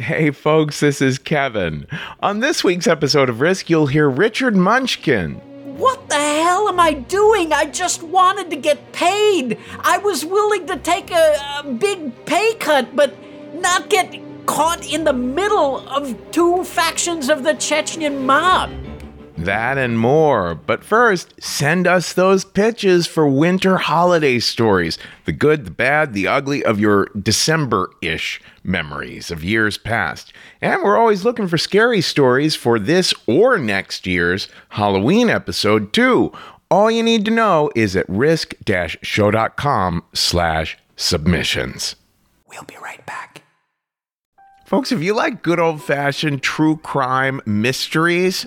Hey, folks, this is Kevin. On this week's episode of Risk, you'll hear Richard Munchkin. What the hell am I doing? I just wanted to get paid. I was willing to take a, a big pay cut, but not get caught in the middle of two factions of the Chechen mob. That and more. But first, send us those pitches for winter holiday stories the good, the bad, the ugly of your December ish memories of years past. And we're always looking for scary stories for this or next year's Halloween episode, too. All you need to know is at risk show.com slash submissions. We'll be right back. Folks, if you like good old fashioned true crime mysteries,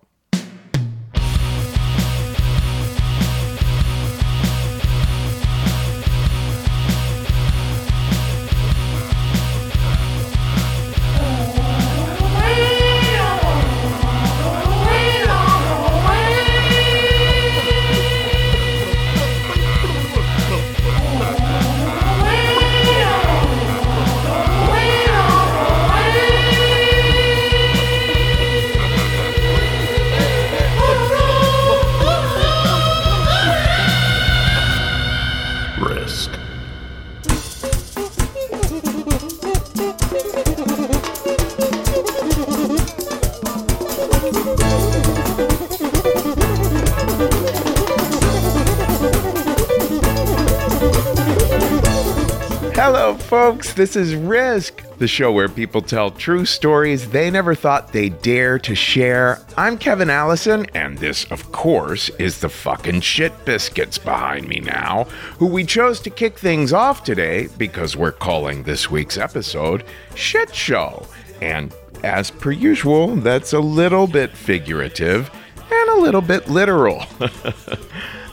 This is Risk, the show where people tell true stories they never thought they'd dare to share. I'm Kevin Allison, and this, of course, is the fucking shit biscuits behind me now, who we chose to kick things off today because we're calling this week's episode Shit Show. And as per usual, that's a little bit figurative and a little bit literal.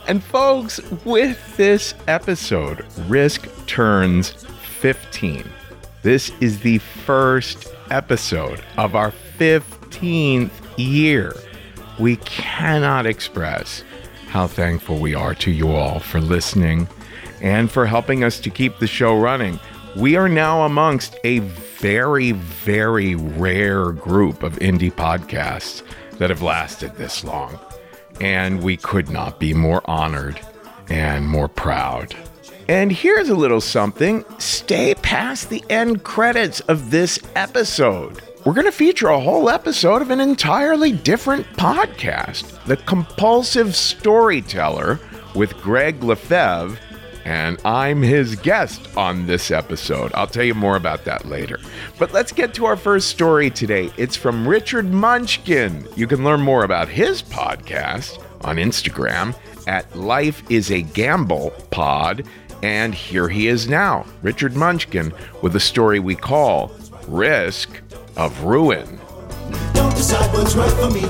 And folks, with this episode, Risk turns 15. This is the first episode of our 15th year. We cannot express how thankful we are to you all for listening and for helping us to keep the show running. We are now amongst a very, very rare group of indie podcasts that have lasted this long and we could not be more honored and more proud. And here's a little something stay past the end credits of this episode. We're going to feature a whole episode of an entirely different podcast The Compulsive Storyteller with Greg Lefebvre. And I'm his guest on this episode. I'll tell you more about that later. But let's get to our first story today. It's from Richard Munchkin. You can learn more about his podcast on Instagram at Life is a Gamble Pod. And here he is now, Richard Munchkin, with a story we call Risk of Ruin. Don't decide what's right for me.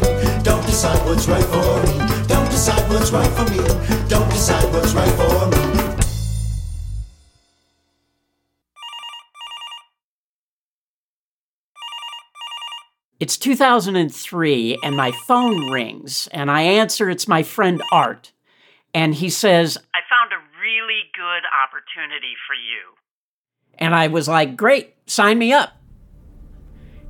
Don't decide what's right for me. Don't decide what's right for me. Don't decide what's right for me. It's 2003, and my phone rings, and I answer. It's my friend Art. And he says, I found a really good opportunity for you. And I was like, great, sign me up.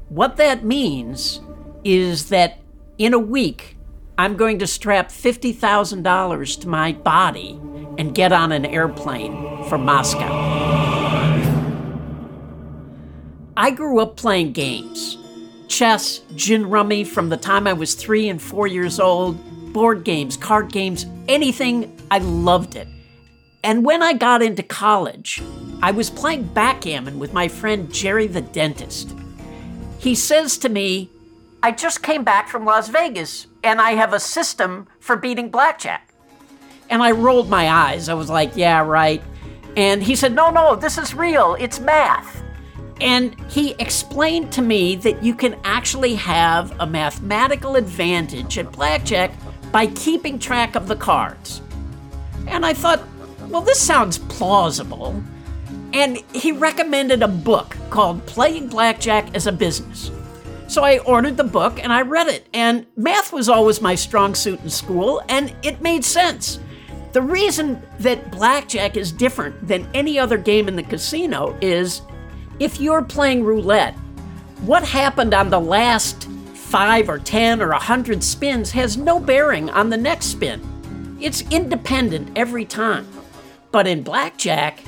What that means is that in a week, I'm going to strap $50,000 to my body and get on an airplane for Moscow. I grew up playing games chess, gin rummy from the time I was three and four years old, board games, card games, anything. I loved it. And when I got into college, I was playing backgammon with my friend Jerry the dentist. He says to me, I just came back from Las Vegas and I have a system for beating blackjack. And I rolled my eyes. I was like, yeah, right. And he said, no, no, this is real. It's math. And he explained to me that you can actually have a mathematical advantage at blackjack by keeping track of the cards. And I thought, well, this sounds plausible. And he recommended a book called Playing Blackjack as a Business. So I ordered the book and I read it. And math was always my strong suit in school, and it made sense. The reason that blackjack is different than any other game in the casino is if you're playing roulette, what happened on the last five or 10 or a 100 spins has no bearing on the next spin. It's independent every time. But in blackjack,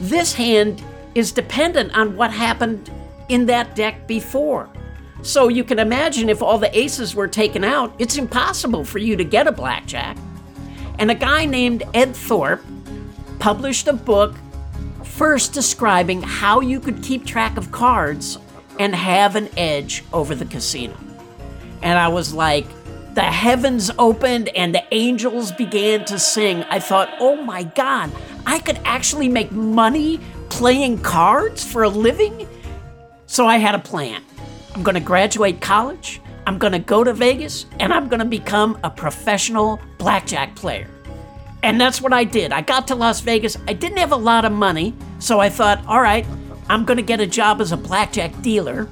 this hand is dependent on what happened in that deck before. So you can imagine if all the aces were taken out, it's impossible for you to get a blackjack. And a guy named Ed Thorp published a book first describing how you could keep track of cards and have an edge over the casino. And I was like, the heavens opened and the angels began to sing. I thought, oh my God, I could actually make money playing cards for a living? So I had a plan. I'm going to graduate college, I'm going to go to Vegas, and I'm going to become a professional blackjack player. And that's what I did. I got to Las Vegas. I didn't have a lot of money, so I thought, all right, I'm going to get a job as a blackjack dealer.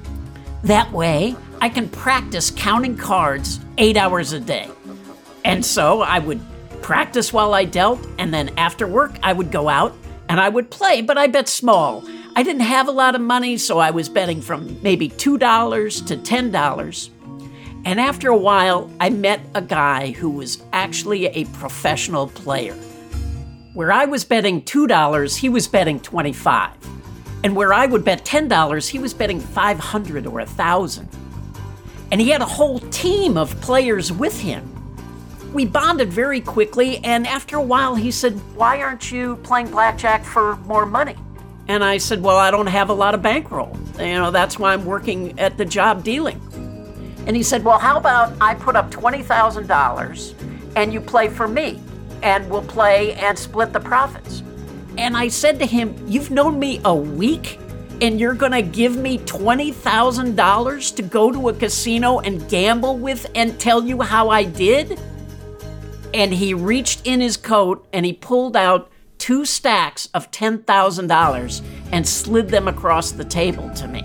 That way, I can practice counting cards eight hours a day. And so I would practice while I dealt, and then after work, I would go out and I would play, but I bet small. I didn't have a lot of money, so I was betting from maybe $2 to $10. And after a while, I met a guy who was actually a professional player. Where I was betting $2, he was betting 25. And where I would bet $10, he was betting 500 or 1000. And he had a whole team of players with him. We bonded very quickly, and after a while, he said, Why aren't you playing blackjack for more money? And I said, Well, I don't have a lot of bankroll. You know, that's why I'm working at the job dealing. And he said, Well, how about I put up $20,000 and you play for me and we'll play and split the profits? And I said to him, You've known me a week and you're going to give me $20,000 to go to a casino and gamble with and tell you how I did? And he reached in his coat and he pulled out two stacks of $10,000 and slid them across the table to me.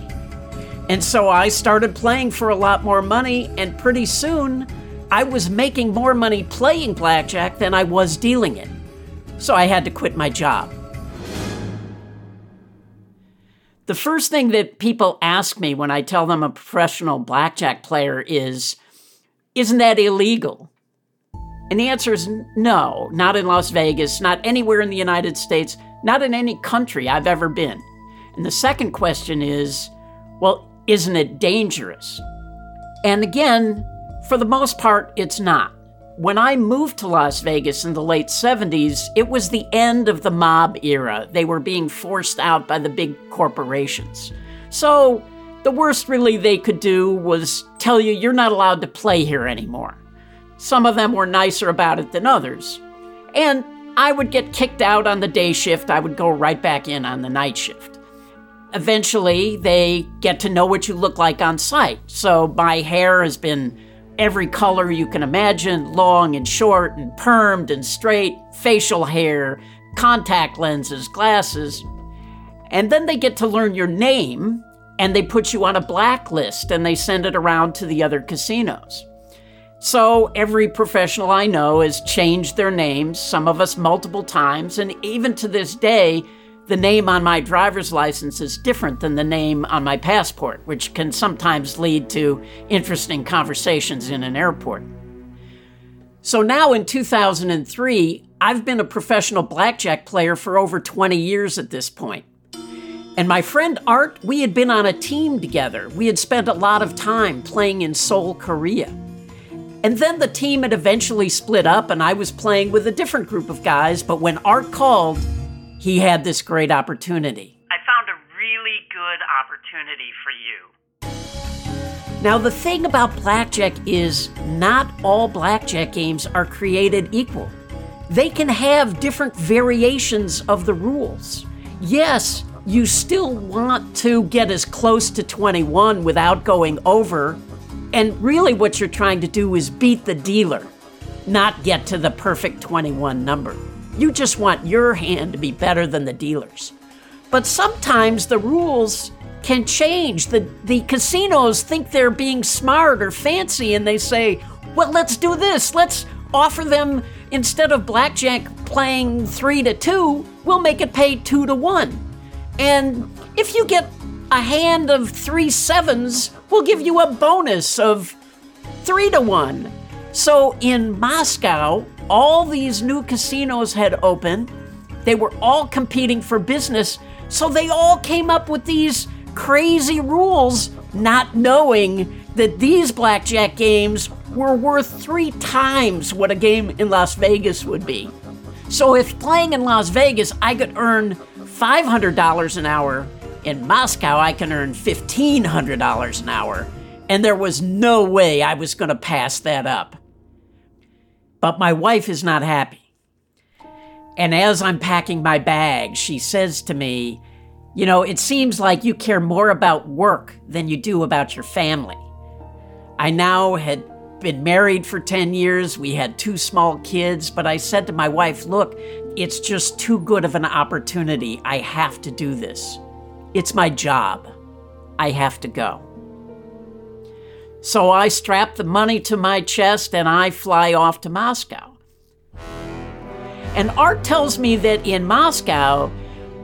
And so I started playing for a lot more money, and pretty soon I was making more money playing blackjack than I was dealing it. So I had to quit my job. The first thing that people ask me when I tell them a professional blackjack player is, Isn't that illegal? And the answer is no, not in Las Vegas, not anywhere in the United States, not in any country I've ever been. And the second question is, well, isn't it dangerous? And again, for the most part, it's not. When I moved to Las Vegas in the late 70s, it was the end of the mob era. They were being forced out by the big corporations. So, the worst really they could do was tell you you're not allowed to play here anymore. Some of them were nicer about it than others. And I would get kicked out on the day shift, I would go right back in on the night shift eventually they get to know what you look like on sight. So my hair has been every color you can imagine long and short and permed and straight, facial hair, contact lenses, glasses. And then they get to learn your name and they put you on a blacklist and they send it around to the other casinos. So every professional I know has changed their names, some of us multiple times, and even to this day, the name on my driver's license is different than the name on my passport, which can sometimes lead to interesting conversations in an airport. So now in 2003, I've been a professional blackjack player for over 20 years at this point. And my friend Art, we had been on a team together. We had spent a lot of time playing in Seoul, Korea. And then the team had eventually split up, and I was playing with a different group of guys. But when Art called, he had this great opportunity. I found a really good opportunity for you. Now, the thing about blackjack is not all blackjack games are created equal. They can have different variations of the rules. Yes, you still want to get as close to 21 without going over and really, what you're trying to do is beat the dealer, not get to the perfect 21 number. You just want your hand to be better than the dealer's. But sometimes the rules can change. The, the casinos think they're being smart or fancy and they say, well, let's do this. Let's offer them, instead of blackjack playing three to two, we'll make it pay two to one. And if you get a hand of three sevens we'll give you a bonus of three to one. So in Moscow, all these new casinos had opened. They were all competing for business. So they all came up with these crazy rules, not knowing that these blackjack games were worth three times what a game in Las Vegas would be. So if playing in Las Vegas, I could earn $500 an hour in Moscow, I can earn $1,500 an hour, and there was no way I was going to pass that up. But my wife is not happy. And as I'm packing my bag, she says to me, You know, it seems like you care more about work than you do about your family. I now had been married for 10 years. We had two small kids, but I said to my wife, Look, it's just too good of an opportunity. I have to do this. It's my job. I have to go. So I strap the money to my chest and I fly off to Moscow. And Art tells me that in Moscow,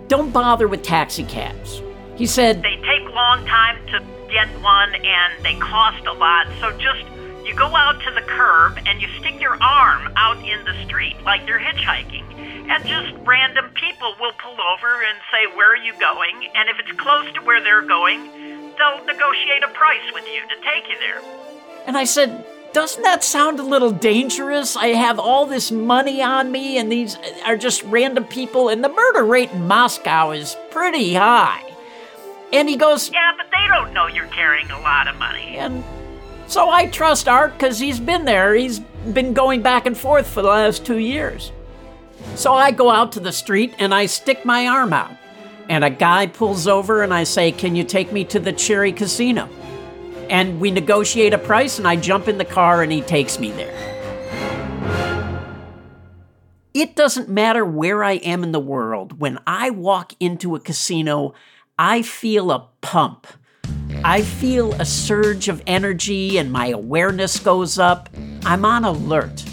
don't bother with taxi cabs. He said, They take long time to get one and they cost a lot, so just you go out to the curb and you stick your arm out in the street like you're hitchhiking and just random people will pull over and say, Where are you going? And if it's close to where they're going, they'll negotiate a price with you to take you there. And I said, doesn't that sound a little dangerous? I have all this money on me, and these are just random people, and the murder rate in Moscow is pretty high. And he goes, Yeah, but they don't know you're carrying a lot of money. And so I trust Art because he's been there. He's been going back and forth for the last two years. So I go out to the street and I stick my arm out. And a guy pulls over and I say, Can you take me to the Cherry Casino? And we negotiate a price and I jump in the car and he takes me there. It doesn't matter where I am in the world. When I walk into a casino, I feel a pump. I feel a surge of energy and my awareness goes up. I'm on alert.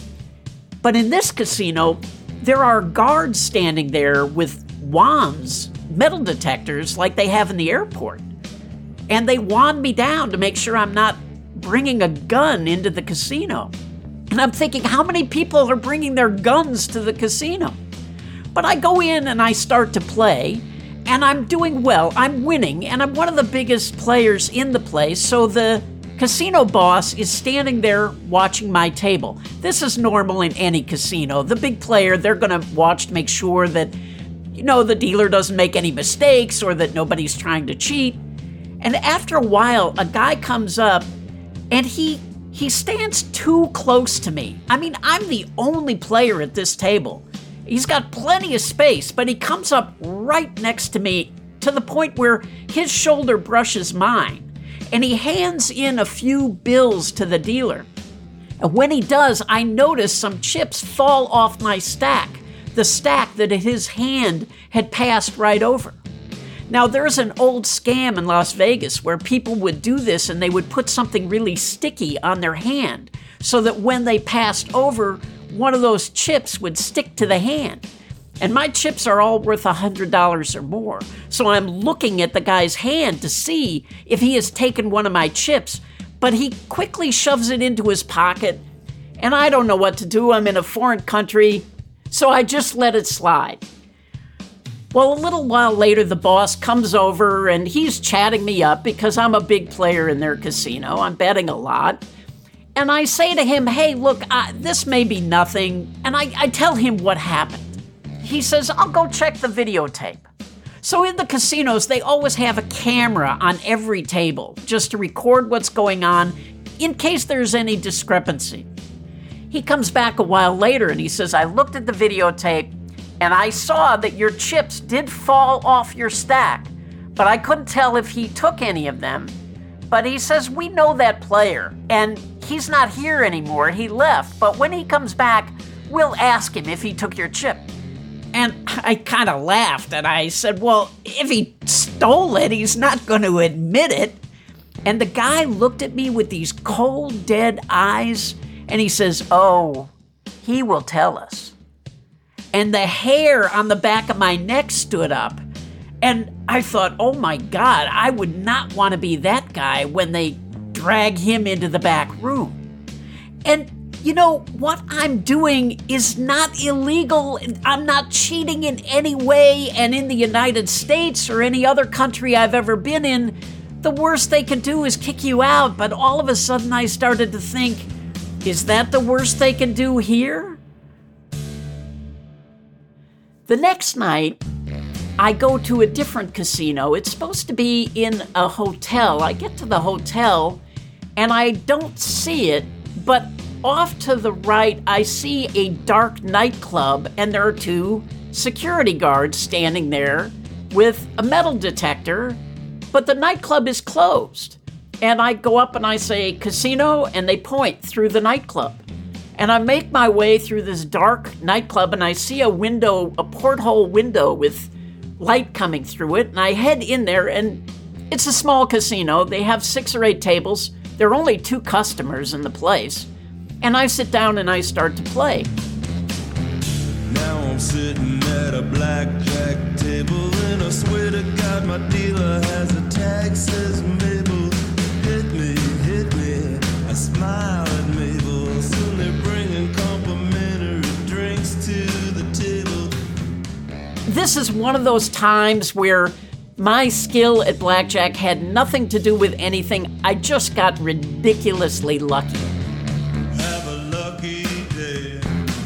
But in this casino, there are guards standing there with wands, metal detectors, like they have in the airport. And they wand me down to make sure I'm not bringing a gun into the casino. And I'm thinking, how many people are bringing their guns to the casino? But I go in and I start to play, and I'm doing well. I'm winning, and I'm one of the biggest players in the place. So the Casino boss is standing there watching my table. This is normal in any casino. The big player, they're going to watch to make sure that, you know, the dealer doesn't make any mistakes or that nobody's trying to cheat. And after a while, a guy comes up and he he stands too close to me. I mean, I'm the only player at this table. He's got plenty of space, but he comes up right next to me to the point where his shoulder brushes mine and he hands in a few bills to the dealer. And when he does, I notice some chips fall off my stack, the stack that his hand had passed right over. Now, there's an old scam in Las Vegas where people would do this and they would put something really sticky on their hand so that when they passed over, one of those chips would stick to the hand. And my chips are all worth $100 or more. So I'm looking at the guy's hand to see if he has taken one of my chips, but he quickly shoves it into his pocket. And I don't know what to do. I'm in a foreign country. So I just let it slide. Well, a little while later, the boss comes over and he's chatting me up because I'm a big player in their casino. I'm betting a lot. And I say to him, hey, look, uh, this may be nothing. And I, I tell him what happened. He says, I'll go check the videotape. So in the casinos, they always have a camera on every table just to record what's going on in case there's any discrepancy. He comes back a while later and he says, I looked at the videotape and I saw that your chips did fall off your stack, but I couldn't tell if he took any of them. But he says, We know that player, and he's not here anymore. He left, but when he comes back, we'll ask him if he took your chip. And I kind of laughed and I said, Well, if he stole it, he's not going to admit it. And the guy looked at me with these cold, dead eyes and he says, Oh, he will tell us. And the hair on the back of my neck stood up. And I thought, oh my God, I would not want to be that guy when they drag him into the back room. And you know, what I'm doing is not illegal. I'm not cheating in any way. And in the United States or any other country I've ever been in, the worst they can do is kick you out. But all of a sudden, I started to think, is that the worst they can do here? The next night, I go to a different casino. It's supposed to be in a hotel. I get to the hotel and I don't see it, but off to the right, I see a dark nightclub, and there are two security guards standing there with a metal detector, but the nightclub is closed. And I go up and I say, casino, and they point through the nightclub. And I make my way through this dark nightclub and I see a window, a porthole window with light coming through it. And I head in there and it's a small casino. They have six or eight tables. There are only two customers in the place. And I sit down and I start to play. Now I'm sitting at a blackjack table, and I swear to God, my dealer has a tag says smile at Mabel. Soon they're bringing complimentary drinks to the table. This is one of those times where my skill at blackjack had nothing to do with anything. I just got ridiculously lucky. Have a lucky day.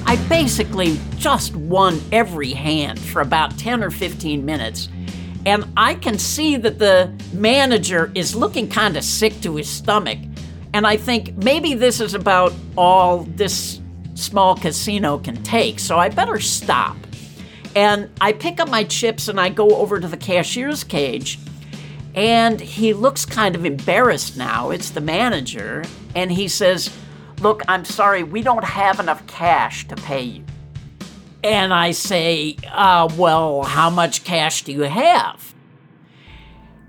I basically just won every hand for about 10 or 15 minutes. And I can see that the manager is looking kind of sick to his stomach. And I think maybe this is about all this small casino can take, so I better stop. And I pick up my chips and I go over to the cashier's cage. And he looks kind of embarrassed now. It's the manager. And he says, Look, I'm sorry, we don't have enough cash to pay you. And I say, uh, Well, how much cash do you have?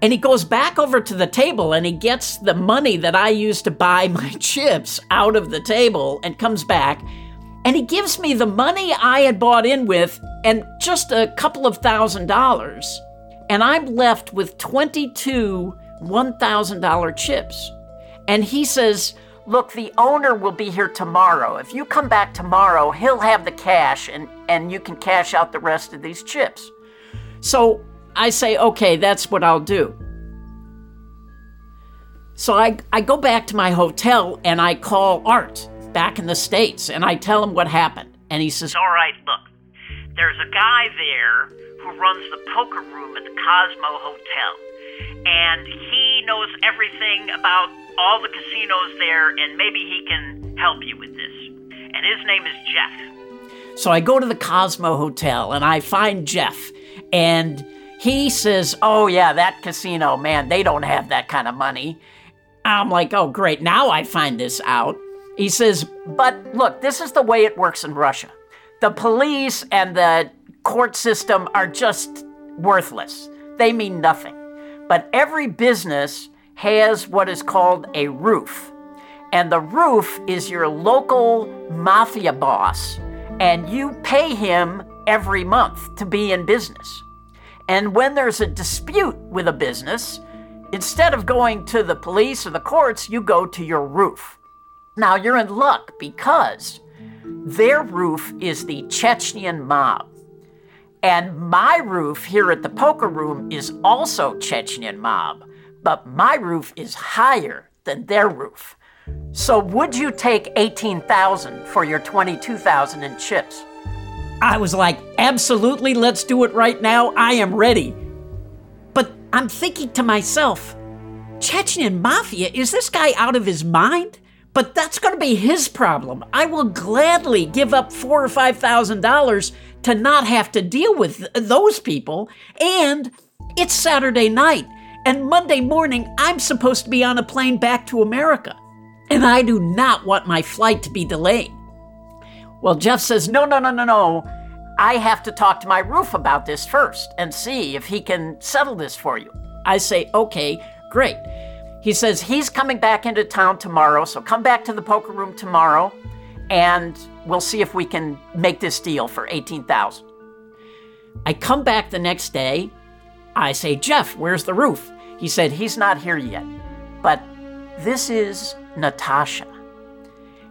And he goes back over to the table and he gets the money that I used to buy my chips out of the table and comes back and he gives me the money I had bought in with and just a couple of thousand dollars. And I'm left with 22 $1,000 chips. And he says, Look, the owner will be here tomorrow. If you come back tomorrow, he'll have the cash and, and you can cash out the rest of these chips. So I say, Okay, that's what I'll do. So I, I go back to my hotel and I call Art back in the States and I tell him what happened. And he says, All right, look. There's a guy there who runs the poker room at the Cosmos Hotel. And he knows everything about all the casinos there, and maybe he can help you with this. And his name is Jeff. So I go to the Cosmos Hotel and I find Jeff, and he says, Oh, yeah, that casino, man, they don't have that kind of money. I'm like, Oh, great, now I find this out. He says, But look, this is the way it works in Russia. The police and the court system are just worthless, they mean nothing. But every business has what is called a roof. and the roof is your local mafia boss, and you pay him every month to be in business. And when there's a dispute with a business, instead of going to the police or the courts, you go to your roof. Now you're in luck because their roof is the Chechnyan mob. And my roof here at the poker room is also Chechnyan mob, but my roof is higher than their roof. So would you take 18,000 for your 22,000 in chips? I was like, absolutely, let's do it right now. I am ready. But I'm thinking to myself, Chechen Mafia, is this guy out of his mind? But that's going to be his problem. I will gladly give up four or five thousand dollars to not have to deal with those people. And it's Saturday night, and Monday morning, I'm supposed to be on a plane back to America. And I do not want my flight to be delayed. Well, Jeff says, no, no, no, no, no. I have to talk to my roof about this first and see if he can settle this for you. I say, okay, great. He says he's coming back into town tomorrow, so come back to the poker room tomorrow and we'll see if we can make this deal for 18,000. I come back the next day. I say, "Jeff, where's the roof?" He said he's not here yet. But this is Natasha.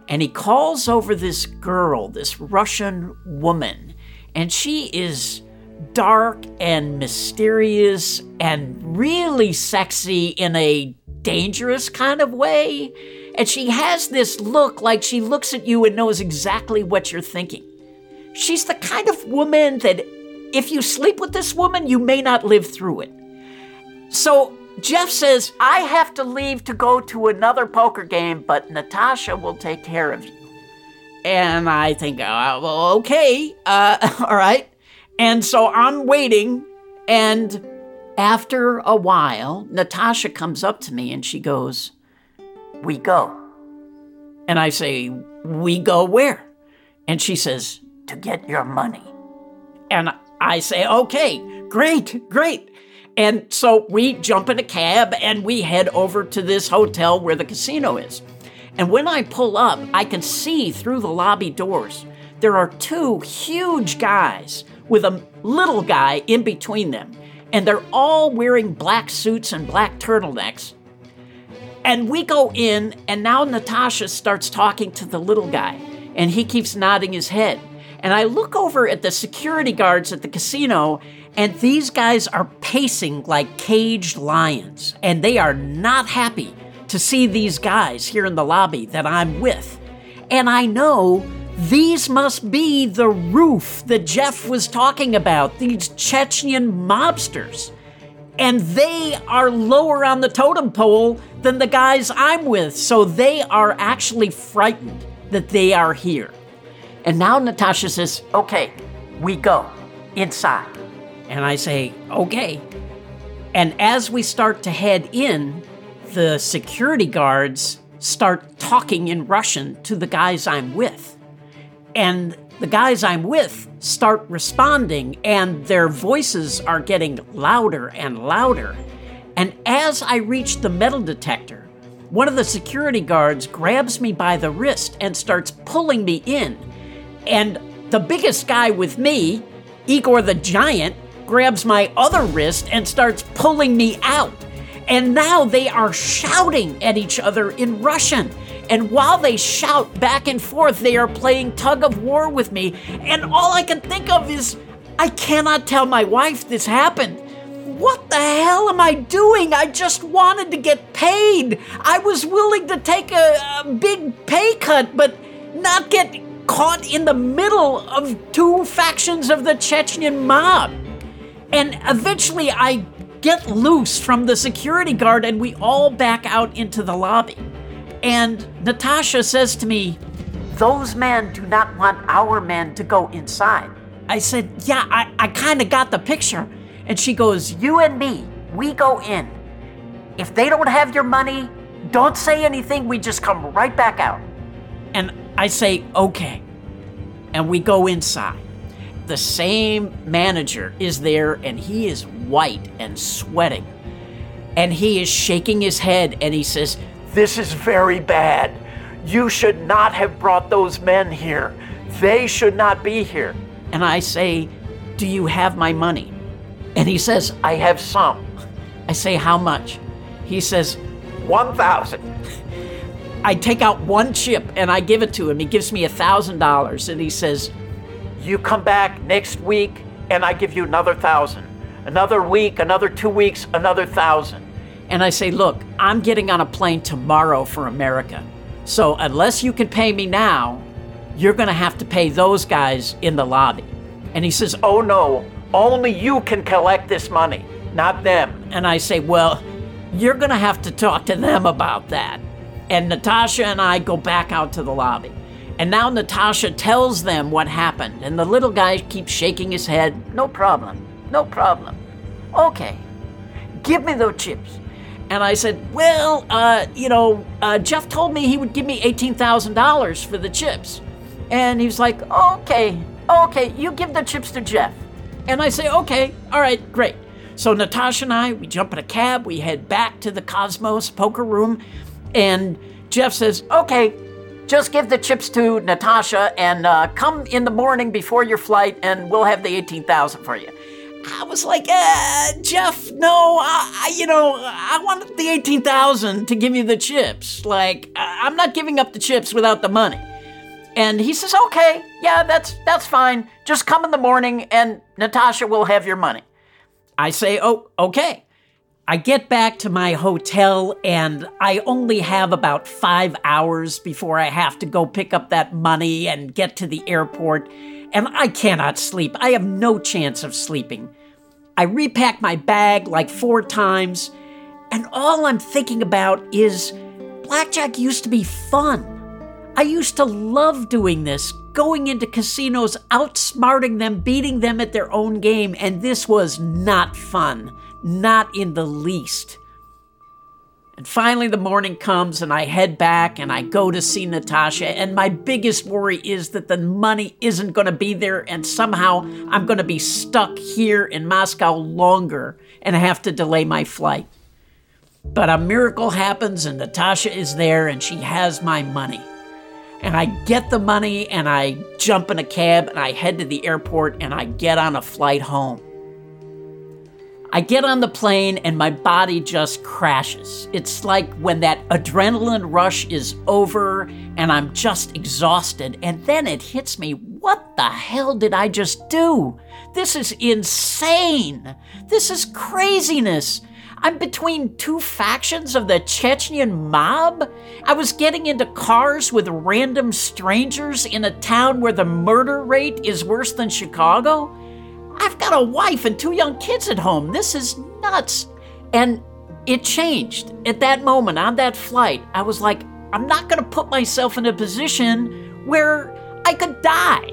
And he calls over this girl, this Russian woman, and she is dark and mysterious and really sexy in a dangerous kind of way. And she has this look like she looks at you and knows exactly what you're thinking. She's the kind of woman that if you sleep with this woman, you may not live through it. So Jeff says, I have to leave to go to another poker game, but Natasha will take care of you. And I think, uh, well, okay, uh, all right. And so I'm waiting, and after a while, Natasha comes up to me and she goes, We go. And I say, We go where? And she says, To get your money. And I say, Okay, great, great. And so we jump in a cab and we head over to this hotel where the casino is. And when I pull up, I can see through the lobby doors there are two huge guys with a little guy in between them. And they're all wearing black suits and black turtlenecks. And we go in, and now Natasha starts talking to the little guy, and he keeps nodding his head. And I look over at the security guards at the casino, and these guys are pacing like caged lions, and they are not happy to see these guys here in the lobby that I'm with. And I know these must be the roof that Jeff was talking about, these Chechen mobsters. And they are lower on the totem pole than the guys I'm with, so they are actually frightened that they are here. And now Natasha says, Okay, we go inside. And I say, Okay. And as we start to head in, the security guards start talking in Russian to the guys I'm with. And the guys I'm with start responding, and their voices are getting louder and louder. And as I reach the metal detector, one of the security guards grabs me by the wrist and starts pulling me in. And the biggest guy with me, Igor the Giant, grabs my other wrist and starts pulling me out. And now they are shouting at each other in Russian. And while they shout back and forth, they are playing tug of war with me. And all I can think of is, I cannot tell my wife this happened. What the hell am I doing? I just wanted to get paid. I was willing to take a, a big pay cut, but not get caught in the middle of two factions of the Chechen mob. And eventually I get loose from the security guard and we all back out into the lobby. And Natasha says to me, Those men do not want our men to go inside. I said, Yeah, I, I kind of got the picture. And she goes, You and me, we go in. If they don't have your money, don't say anything. We just come right back out. And I say, Okay. And we go inside. The same manager is there, and he is white and sweating. And he is shaking his head and he says, This is very bad. You should not have brought those men here. They should not be here. And I say, Do you have my money? And he says, I have some. I say, How much? He says, 1,000. I take out one chip and I give it to him. He gives me a thousand dollars and he says, You come back next week and I give you another thousand. Another week, another two weeks, another thousand. And I say, Look, I'm getting on a plane tomorrow for America. So unless you can pay me now, you're going to have to pay those guys in the lobby. And he says, Oh no, only you can collect this money, not them. And I say, Well, you're going to have to talk to them about that. And Natasha and I go back out to the lobby. And now Natasha tells them what happened. And the little guy keeps shaking his head. No problem. No problem. Okay. Give me those chips. And I said, Well, uh, you know, uh, Jeff told me he would give me $18,000 for the chips. And he was like, Okay, okay, you give the chips to Jeff. And I say, Okay, all right, great. So Natasha and I, we jump in a cab, we head back to the Cosmos poker room, and Jeff says, Okay, just give the chips to Natasha and uh, come in the morning before your flight, and we'll have the 18000 for you. I was like, uh, Jeff, no, I, you know, I wanted the 18,000 to give you the chips. Like, I'm not giving up the chips without the money. And he says, okay, yeah, that's, that's fine. Just come in the morning and Natasha will have your money. I say, oh, okay. I get back to my hotel and I only have about five hours before I have to go pick up that money and get to the airport. And I cannot sleep. I have no chance of sleeping. I repack my bag like four times, and all I'm thinking about is blackjack used to be fun. I used to love doing this, going into casinos, outsmarting them, beating them at their own game, and this was not fun. Not in the least. And finally, the morning comes, and I head back and I go to see Natasha. And my biggest worry is that the money isn't going to be there, and somehow I'm going to be stuck here in Moscow longer and have to delay my flight. But a miracle happens, and Natasha is there, and she has my money. And I get the money, and I jump in a cab, and I head to the airport, and I get on a flight home. I get on the plane and my body just crashes. It's like when that adrenaline rush is over and I'm just exhausted, and then it hits me what the hell did I just do? This is insane. This is craziness. I'm between two factions of the Chechnyan mob. I was getting into cars with random strangers in a town where the murder rate is worse than Chicago. I've got a wife and two young kids at home. This is nuts. And it changed. At that moment, on that flight, I was like, I'm not going to put myself in a position where I could die.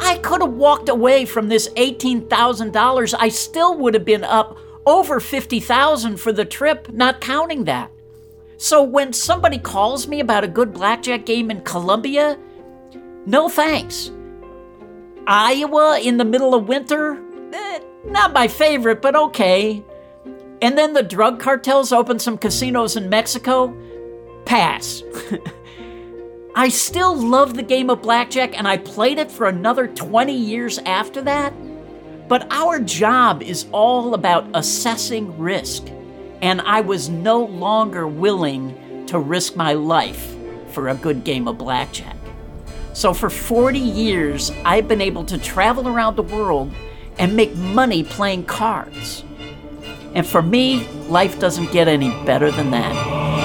I could have walked away from this $18,000. I still would have been up over 50,000 for the trip, not counting that. So when somebody calls me about a good blackjack game in Colombia, no thanks. Iowa in the middle of winter? Eh, not my favorite, but okay. And then the drug cartels open some casinos in Mexico? Pass. I still love the game of blackjack and I played it for another 20 years after that. But our job is all about assessing risk, and I was no longer willing to risk my life for a good game of blackjack. So for 40 years, I've been able to travel around the world and make money playing cards. And for me, life doesn't get any better than that.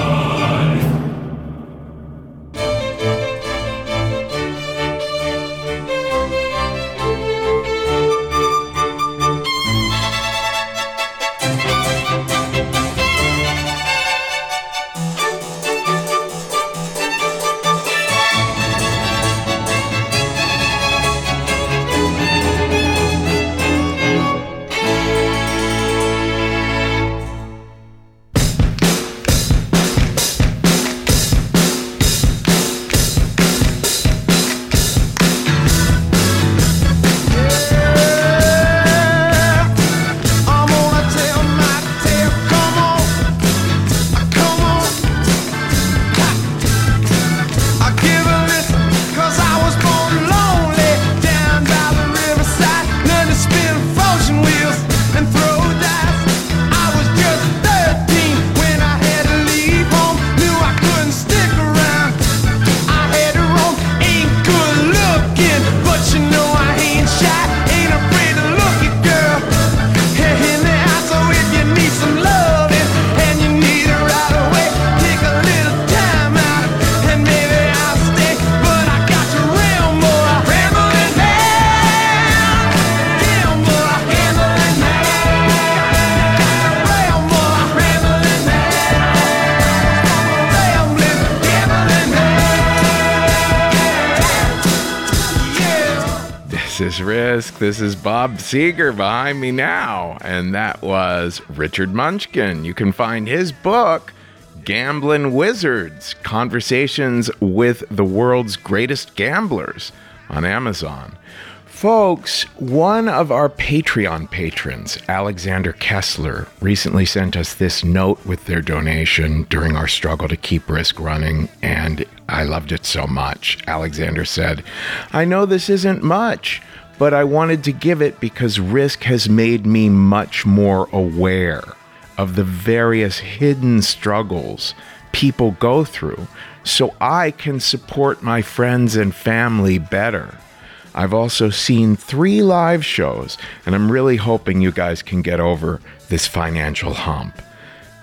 Is Risk. This is Bob Seger behind me now. And that was Richard Munchkin. You can find his book, Gambling Wizards Conversations with the World's Greatest Gamblers, on Amazon. Folks, one of our Patreon patrons, Alexander Kessler, recently sent us this note with their donation during our struggle to keep Risk running, and I loved it so much. Alexander said, I know this isn't much, but I wanted to give it because Risk has made me much more aware of the various hidden struggles people go through so I can support my friends and family better. I've also seen three live shows, and I'm really hoping you guys can get over this financial hump.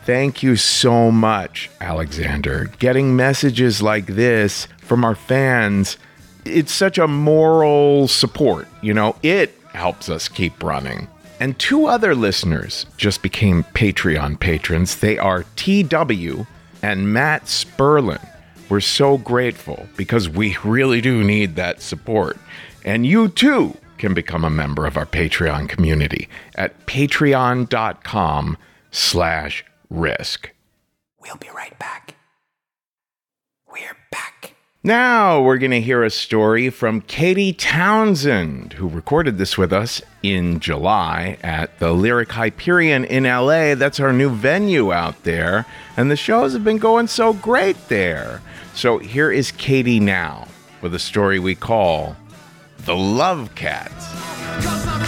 Thank you so much, Alexander. Getting messages like this from our fans, it's such a moral support. You know, it helps us keep running. And two other listeners just became Patreon patrons. They are TW and Matt Sperlin. We're so grateful because we really do need that support. And you too can become a member of our Patreon community at patreon.com slash risk. We'll be right back. We're back. Now we're going to hear a story from Katy Townsend, who recorded this with us in July at the Lyric Hyperion in LA. That's our new venue out there. And the shows have been going so great there. So here is Katy now with a story we call The Love Cats.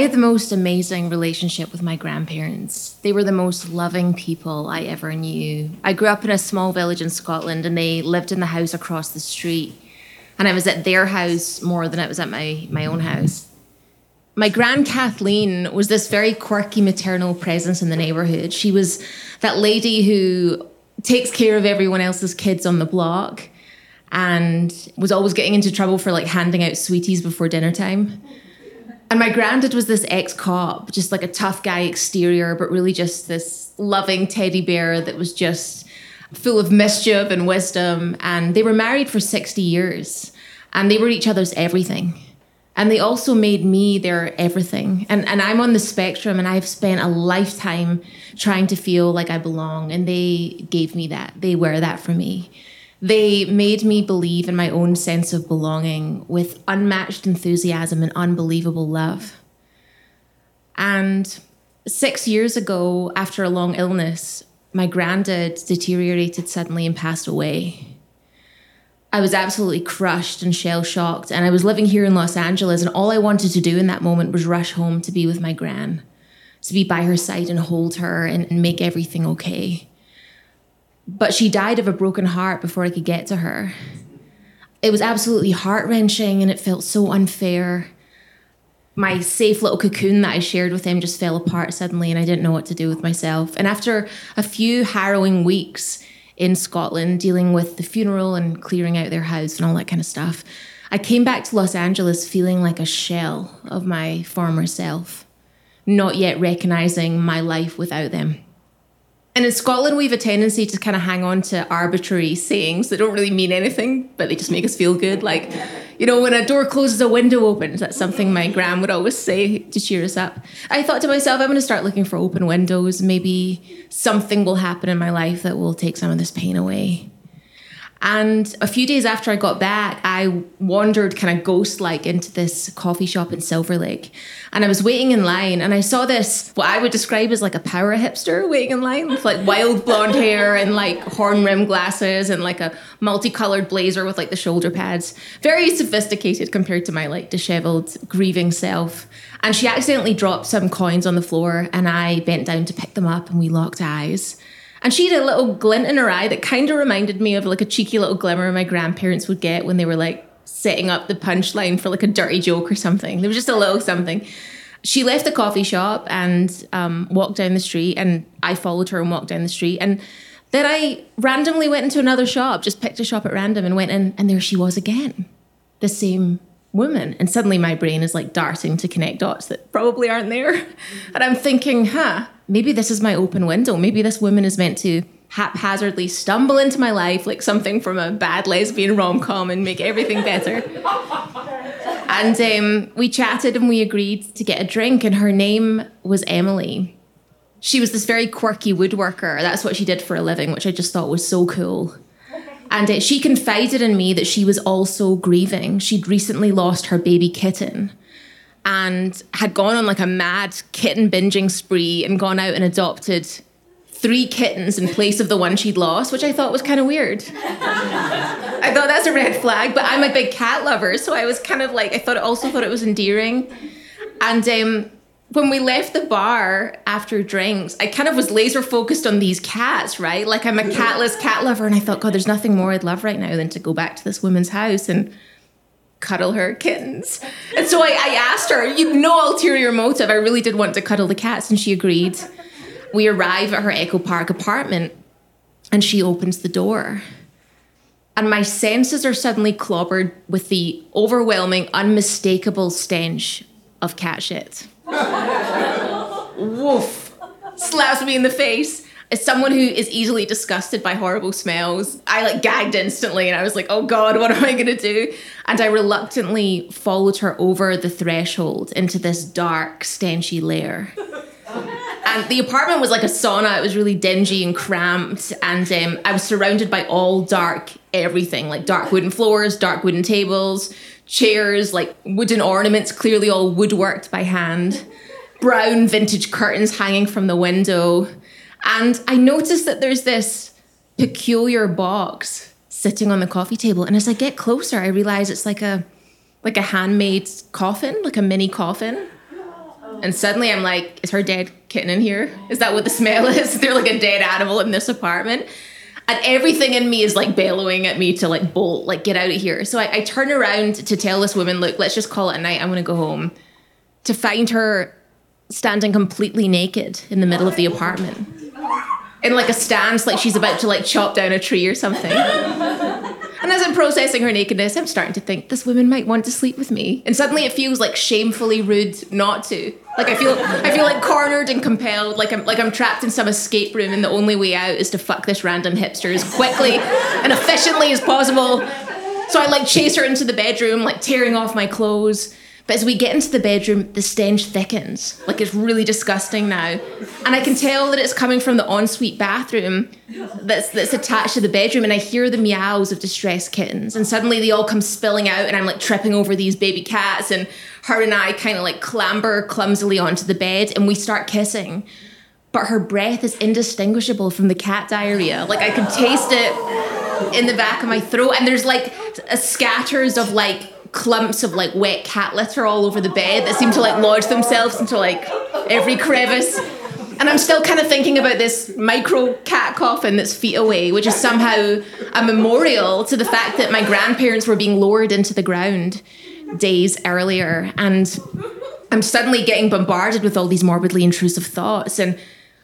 Had the most amazing relationship with my grandparents. They were the most loving people I ever knew. I grew up in a small village in Scotland and they lived in the house across the street. And I was at their house more than I was at my, my own house. My grand Kathleen was this very quirky maternal presence in the neighborhood. She was that lady who takes care of everyone else's kids on the block and was always getting into trouble for like handing out sweeties before dinner time. And my granddad was this ex cop, just like a tough guy exterior, but really just this loving teddy bear that was just full of mischief and wisdom. And they were married for 60 years and they were each other's everything. And they also made me their everything. And, and I'm on the spectrum and I've spent a lifetime trying to feel like I belong. And they gave me that. They were that for me. They made me believe in my own sense of belonging with unmatched enthusiasm and unbelievable love. And six years ago, after a long illness, my granddad deteriorated suddenly and passed away. I was absolutely crushed and shell shocked, and I was living here in Los Angeles, and all I wanted to do in that moment was rush home to be with my gran, to be by her side and hold her and, and make everything okay. But she died of a broken heart before I could get to her. It was absolutely heart wrenching, and it felt so unfair. My safe little cocoon that I shared with him just fell apart suddenly, and I didn't know what to do with myself. And after a few harrowing weeks, in Scotland dealing with the funeral and clearing out their house and all that kind of stuff. I came back to Los Angeles feeling like a shell of my former self, not yet recognizing my life without them. And in Scotland, we have a tendency to kind of hang on to arbitrary sayings that don't really mean anything, but they just make us feel good. Like, you know, when a door closes, a window opens. That's something my gran would always say to cheer us up. I thought to myself, I'm going to start looking for open windows. Maybe something will happen in my life that will take some of this pain away. And a few days after I got back, I wandered kind of ghost like into this coffee shop in Silver Lake. And I was waiting in line and I saw this, what I would describe as like a power hipster waiting in line with like wild blonde hair and like horn rim glasses and like a multicolored blazer with like the shoulder pads. Very sophisticated compared to my like disheveled, grieving self. And she accidentally dropped some coins on the floor and I bent down to pick them up and we locked eyes. And she had a little glint in her eye that kind of reminded me of like a cheeky little glimmer my grandparents would get when they were like setting up the punchline for like a dirty joke or something. There was just a little something. She left the coffee shop and um, walked down the street, and I followed her and walked down the street. And Then I randomly went into another shop, just picked a shop at random and went in, and there she was again. The same woman. And suddenly my brain is like darting to connect dots that probably aren't there. And I'm thinking, huh, maybe this is my open window. Maybe this woman is meant to haphazardly stumble into my life like something from a bad lesbian rom com and make everything better. and um, we chatted and we agreed to get a drink, and her name was Emily. She was this very quirky woodworker. That's what she did for a living, which I just thought was so cool. And uh, she confided in me that she was also grieving. She'd recently lost her baby kitten and had gone on like a mad kitten binging spree and gone out and adopted three kittens in place of the one she'd lost, which I thought was kind of weird. I thought that's a red flag, but I'm a big cat lover, so I was kind of like I thought also thought it was endearing. And um, when we left the bar after drinks, I kind of was laser focused on these cats, right? Like I'm a catless cat lover, and I thought, God, there's nothing more I'd love right now than to go back to this woman's house and cuddle her kittens. And so I, I asked her, you no ulterior motive. I really did want to cuddle the cats, and she agreed. We arrive at her Echo Park apartment, and she opens the door. And my senses are suddenly clobbered with the overwhelming, unmistakable stench of cat shit. Woof. Slaps me in the face. As someone who is easily disgusted by horrible smells, I like gagged instantly and I was like, oh God, what am I gonna do? And I reluctantly followed her over the threshold into this dark, stenchy lair. And the apartment was like a sauna. It was really dingy and cramped. And um, I was surrounded by all dark everything like dark wooden floors, dark wooden tables, chairs, like wooden ornaments, clearly all woodworked by hand, brown vintage curtains hanging from the window. And I noticed that there's this peculiar box sitting on the coffee table. And as I get closer, I realize it's like a like a handmade coffin, like a mini coffin. And suddenly I'm like, is her dead kitten in here? Is that what the smell is? There like a dead animal in this apartment? And everything in me is like bellowing at me to like bolt, like get out of here. So I, I turn around to tell this woman, look, let's just call it a night. I'm gonna go home. To find her standing completely naked in the middle of the apartment. In like a stance, like she's about to like chop down a tree or something. And as I'm processing her nakedness, I'm starting to think this woman might want to sleep with me. And suddenly it feels like shamefully rude not to. Like I feel I feel like cornered and compelled, like I'm like I'm trapped in some escape room and the only way out is to fuck this random hipster as quickly and efficiently as possible. So I like chase her into the bedroom, like tearing off my clothes. But as we get into the bedroom, the stench thickens. Like it's really disgusting now. And I can tell that it's coming from the ensuite bathroom that's that's attached to the bedroom. And I hear the meows of distressed kittens. And suddenly they all come spilling out and I'm like tripping over these baby cats. And her and I kind of like clamber clumsily onto the bed and we start kissing. But her breath is indistinguishable from the cat diarrhea. Like I can taste it in the back of my throat. And there's like scatters of like clumps of like wet cat litter all over the bed that seem to like lodge themselves into like every crevice. And I'm still kind of thinking about this micro cat coffin that's feet away, which is somehow a memorial to the fact that my grandparents were being lowered into the ground days earlier. And I'm suddenly getting bombarded with all these morbidly intrusive thoughts. And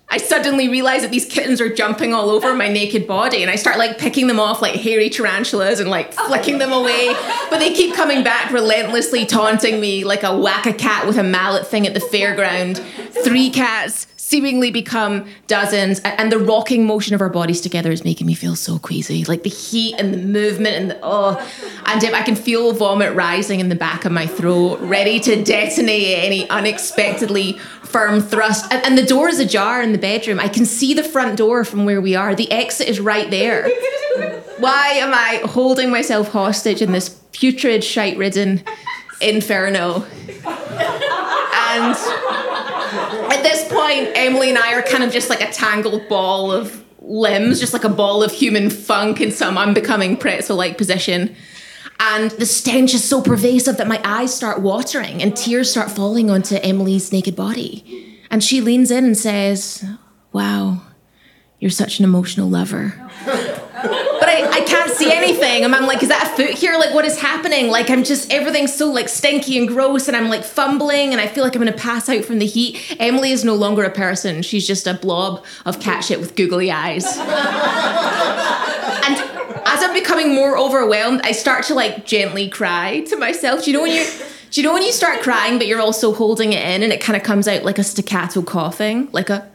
I suddenly realize that these kittens are jumping all over my naked body, and I start like picking them off like hairy tarantulas and like flicking them away. But they keep coming back, relentlessly taunting me like a whack a cat with a mallet thing at the fairground. Three cats seemingly become dozens, and the rocking motion of our bodies together is making me feel so queasy. Like the heat and the movement and the oh, and I can feel vomit rising in the back of my throat, ready to detonate any unexpectedly firm thrust. And, and the door is ajar in the bedroom. I can see the front door from where we are. The exit is right there. Why am I holding myself hostage in this putrid, shite-ridden inferno? And this point, Emily and I are kind of just like a tangled ball of limbs, just like a ball of human funk in some unbecoming pretzel like position. And the stench is so pervasive that my eyes start watering and tears start falling onto Emily's naked body. And she leans in and says, Wow, you're such an emotional lover. But I, I can't see anything. And I'm like, is that a foot here? Like, what is happening? Like, I'm just, everything's so like stinky and gross. And I'm like fumbling and I feel like I'm going to pass out from the heat. Emily is no longer a person. She's just a blob of cat shit with googly eyes. and as I'm becoming more overwhelmed, I start to like gently cry to myself. Do you know when you, do you know when you start crying, but you're also holding it in and it kind of comes out like a staccato coughing, like a,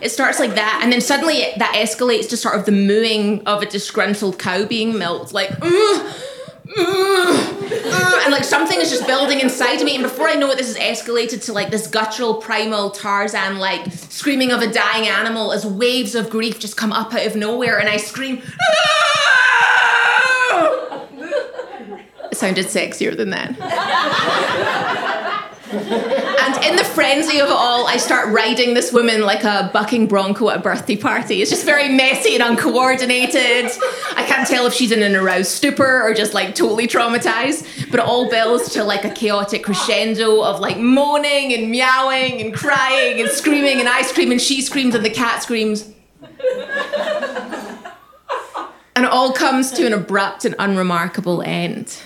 it starts like that, and then suddenly it, that escalates to sort of the mooing of a disgruntled cow being milked, like. "Ugh, ugh, ugh," and like something is just building inside of me, and before I know it, this has escalated to like this guttural, primal Tarzan like screaming of a dying animal as waves of grief just come up out of nowhere, and I scream. It sounded sexier than that. And in the frenzy of it all, I start riding this woman like a bucking bronco at a birthday party. It's just very messy and uncoordinated. I can't tell if she's in an aroused stupor or just like totally traumatized. But it all builds to like a chaotic crescendo of like moaning and meowing and crying and screaming, and I scream and she screams and the cat screams. And it all comes to an abrupt and unremarkable end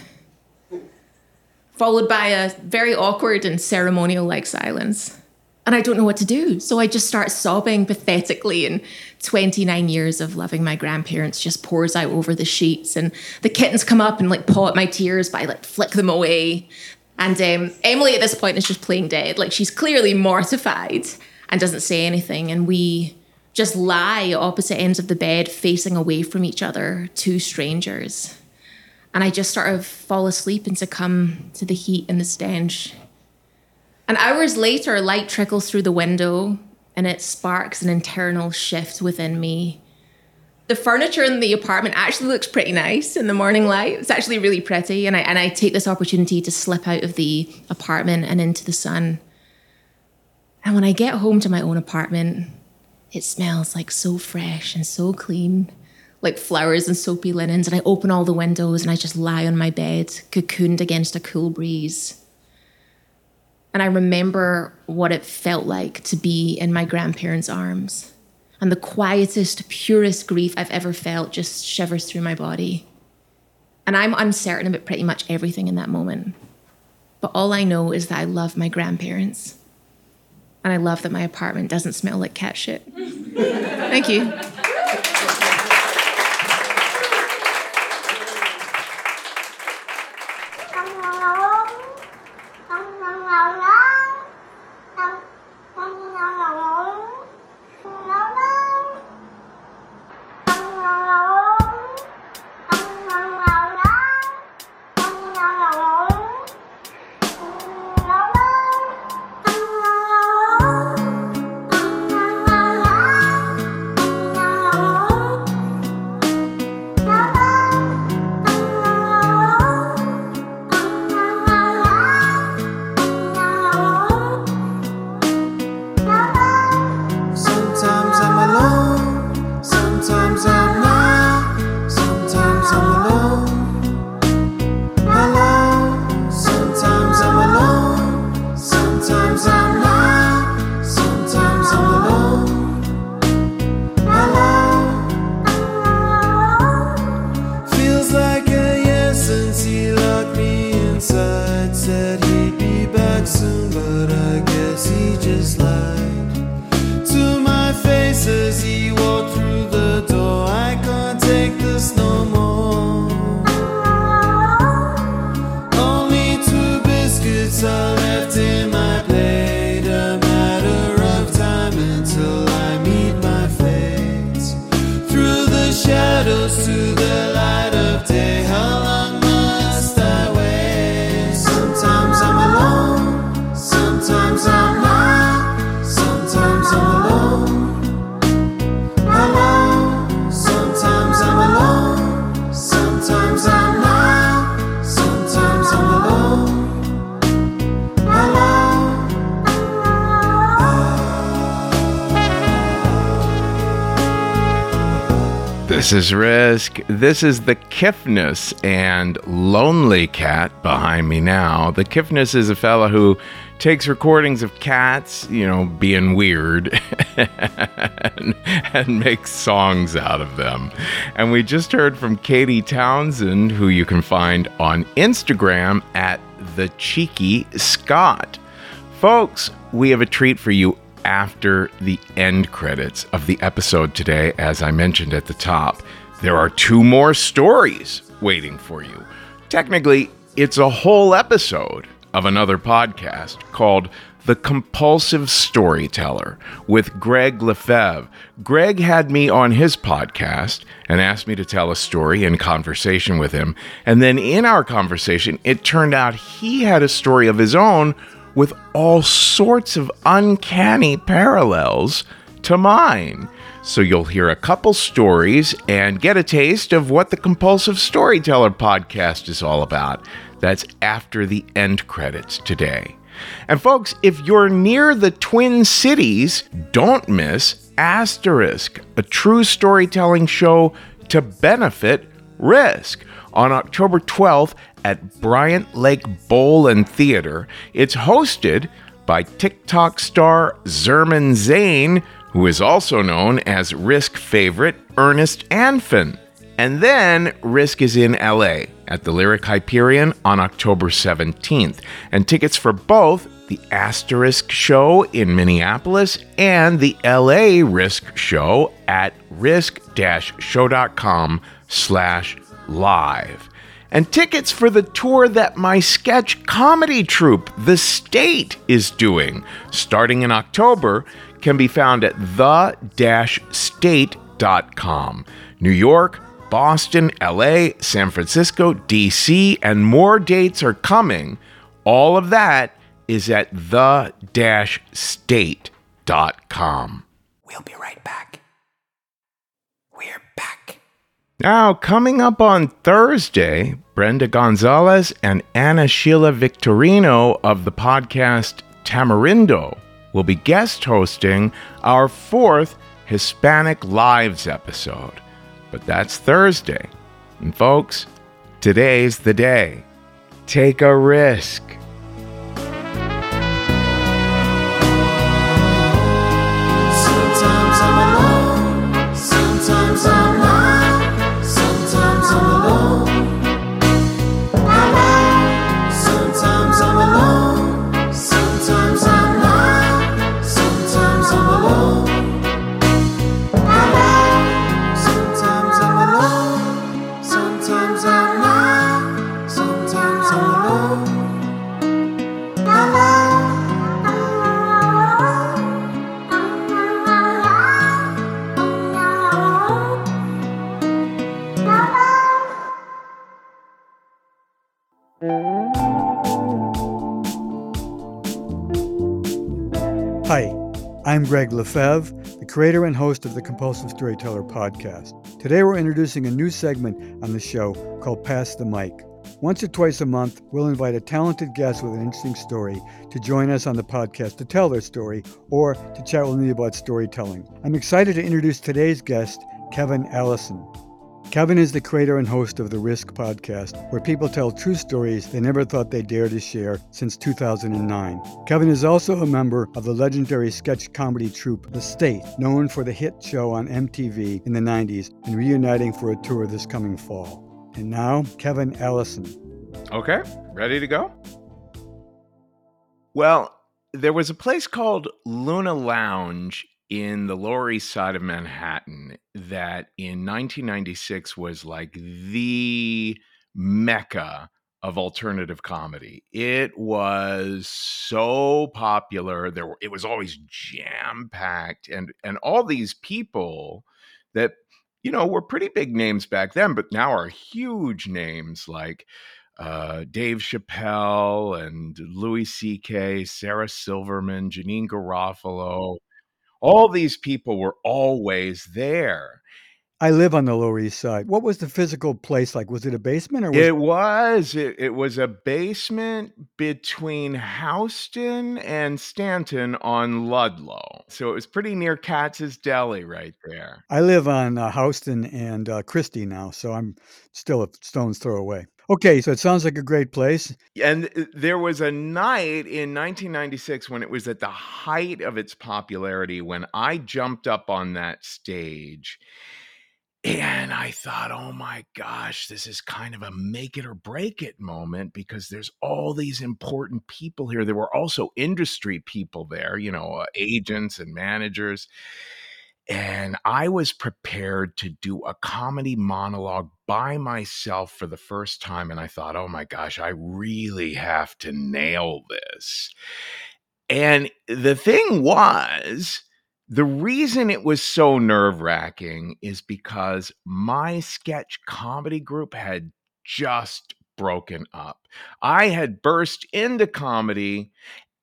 followed by a very awkward and ceremonial like silence. And I don't know what to do. So I just start sobbing pathetically. And 29 years of loving my grandparents just pours out over the sheets. And the kittens come up and like paw at my tears, but I like flick them away. And um, Emily at this point is just playing dead. Like she's clearly mortified and doesn't say anything. And we just lie opposite ends of the bed, facing away from each other, two strangers and I just sort of fall asleep and succumb to the heat and the stench. And hours later, light trickles through the window and it sparks an internal shift within me. The furniture in the apartment actually looks pretty nice in the morning light. It's actually really pretty. And I, and I take this opportunity to slip out of the apartment and into the sun. And when I get home to my own apartment, it smells like so fresh and so clean like flowers and soapy linens, and I open all the windows and I just lie on my bed, cocooned against a cool breeze. And I remember what it felt like to be in my grandparents' arms. And the quietest, purest grief I've ever felt just shivers through my body. And I'm uncertain about pretty much everything in that moment. But all I know is that I love my grandparents. And I love that my apartment doesn't smell like cat shit. Thank you. không ngon không ngon ngon is Risk. This is the Kiffness and Lonely Cat behind me now. The Kiffness is a fella who takes recordings of cats, you know, being weird, and, and makes songs out of them. And we just heard from Katy Townsend, who you can find on Instagram at the Cheeky Scott. Folks, we have a treat for you after the end credits of the episode today, as I mentioned at the top. There are two more stories waiting for you. Technically, it's a whole episode of another podcast called The Compulsive Storyteller with Greg Lefebvre. Greg had me on his podcast and asked me to tell a story in conversation with him. And then in our conversation, it turned out he had a story of his own with all sorts of uncanny parallels to mine. So you'll hear a couple stories and get a taste of what the Compulsive Storyteller podcast is all about. That's after the end credits today. And folks, if you're near the Twin Cities, don't miss Asterisk, a true storytelling show to benefit Risk. On October 12th at Bryant Lake Bowl and Theater, it's hosted by TikTok star Zerman Zane, who is also known as Risk favorite Ernest Anfin. And then Risk is in LA at the Lyric Hyperion on October 17th. And tickets for both the Asterisk show in Minneapolis and the LA Risk show at risk-show.com slash live. And tickets for the tour that my sketch comedy troupe, The State, is doing starting in October can be found at the-state.com. New York, Boston, LA, San Francisco, DC, and more dates are coming. All of that is at the-state.com. We'll be right back. Now, coming up on Thursday, Brenda Gonzalez and Anna Sheila Victorino of the podcast Tamarindo will be guest hosting our fourth Hispanic Lives episode. But that's Thursday. And folks, today's the day. Take a risk. Greg Lefebvre, the creator and host of the Compulsive Storyteller podcast. Today we're introducing a new segment on the show called Pass the Mic. Once or twice a month, we'll invite a talented guest with an interesting story to join us on the podcast to tell their story or to chat with me about storytelling. I'm excited to introduce today's guest, Kevin Allison. Kevin is the creator and host of the Risk podcast, where people tell true stories they never thought they'd dare to share since 2009. Kevin is also a member of the legendary sketch comedy troupe The State, known for the hit show on MTV in the 90s and reuniting for a tour this coming fall. And now, Kevin Allison. Okay, ready to go? Well, there was a place called Luna Lounge in the Lower East Side of Manhattan that in 1996 was like the mecca of alternative comedy. It was so popular. There were, it was always jam packed, and and all these people that you know were pretty big names back then, but now are huge names like uh, Dave Chappelle and Louis C.K., Sarah Silverman, Janeane Garofalo. All these people were always there. I live on the Lower East Side. What was the physical place like? Was it a basement or was It was. It, it was a basement between Houston and Stanton on Ludlow. So it was pretty near Katz's Deli right there. I live on uh, Houston and uh, Chrystie now, so I'm still a stone's throw away. Okay, so it sounds like a great place. And uh, there was a night in 1996 when it was at the height of its popularity when I jumped up on that stage and I thought, oh my gosh, this is kind of a make it or break it moment because there's all these important people here. There were also industry people there, you know, uh, agents and managers. And I was prepared to do a comedy monologue by myself for the first time. And I thought, oh my gosh, I really have to nail this. And the thing was, the reason it was so nerve wracking is because my sketch comedy group had just broken up. I had burst into comedy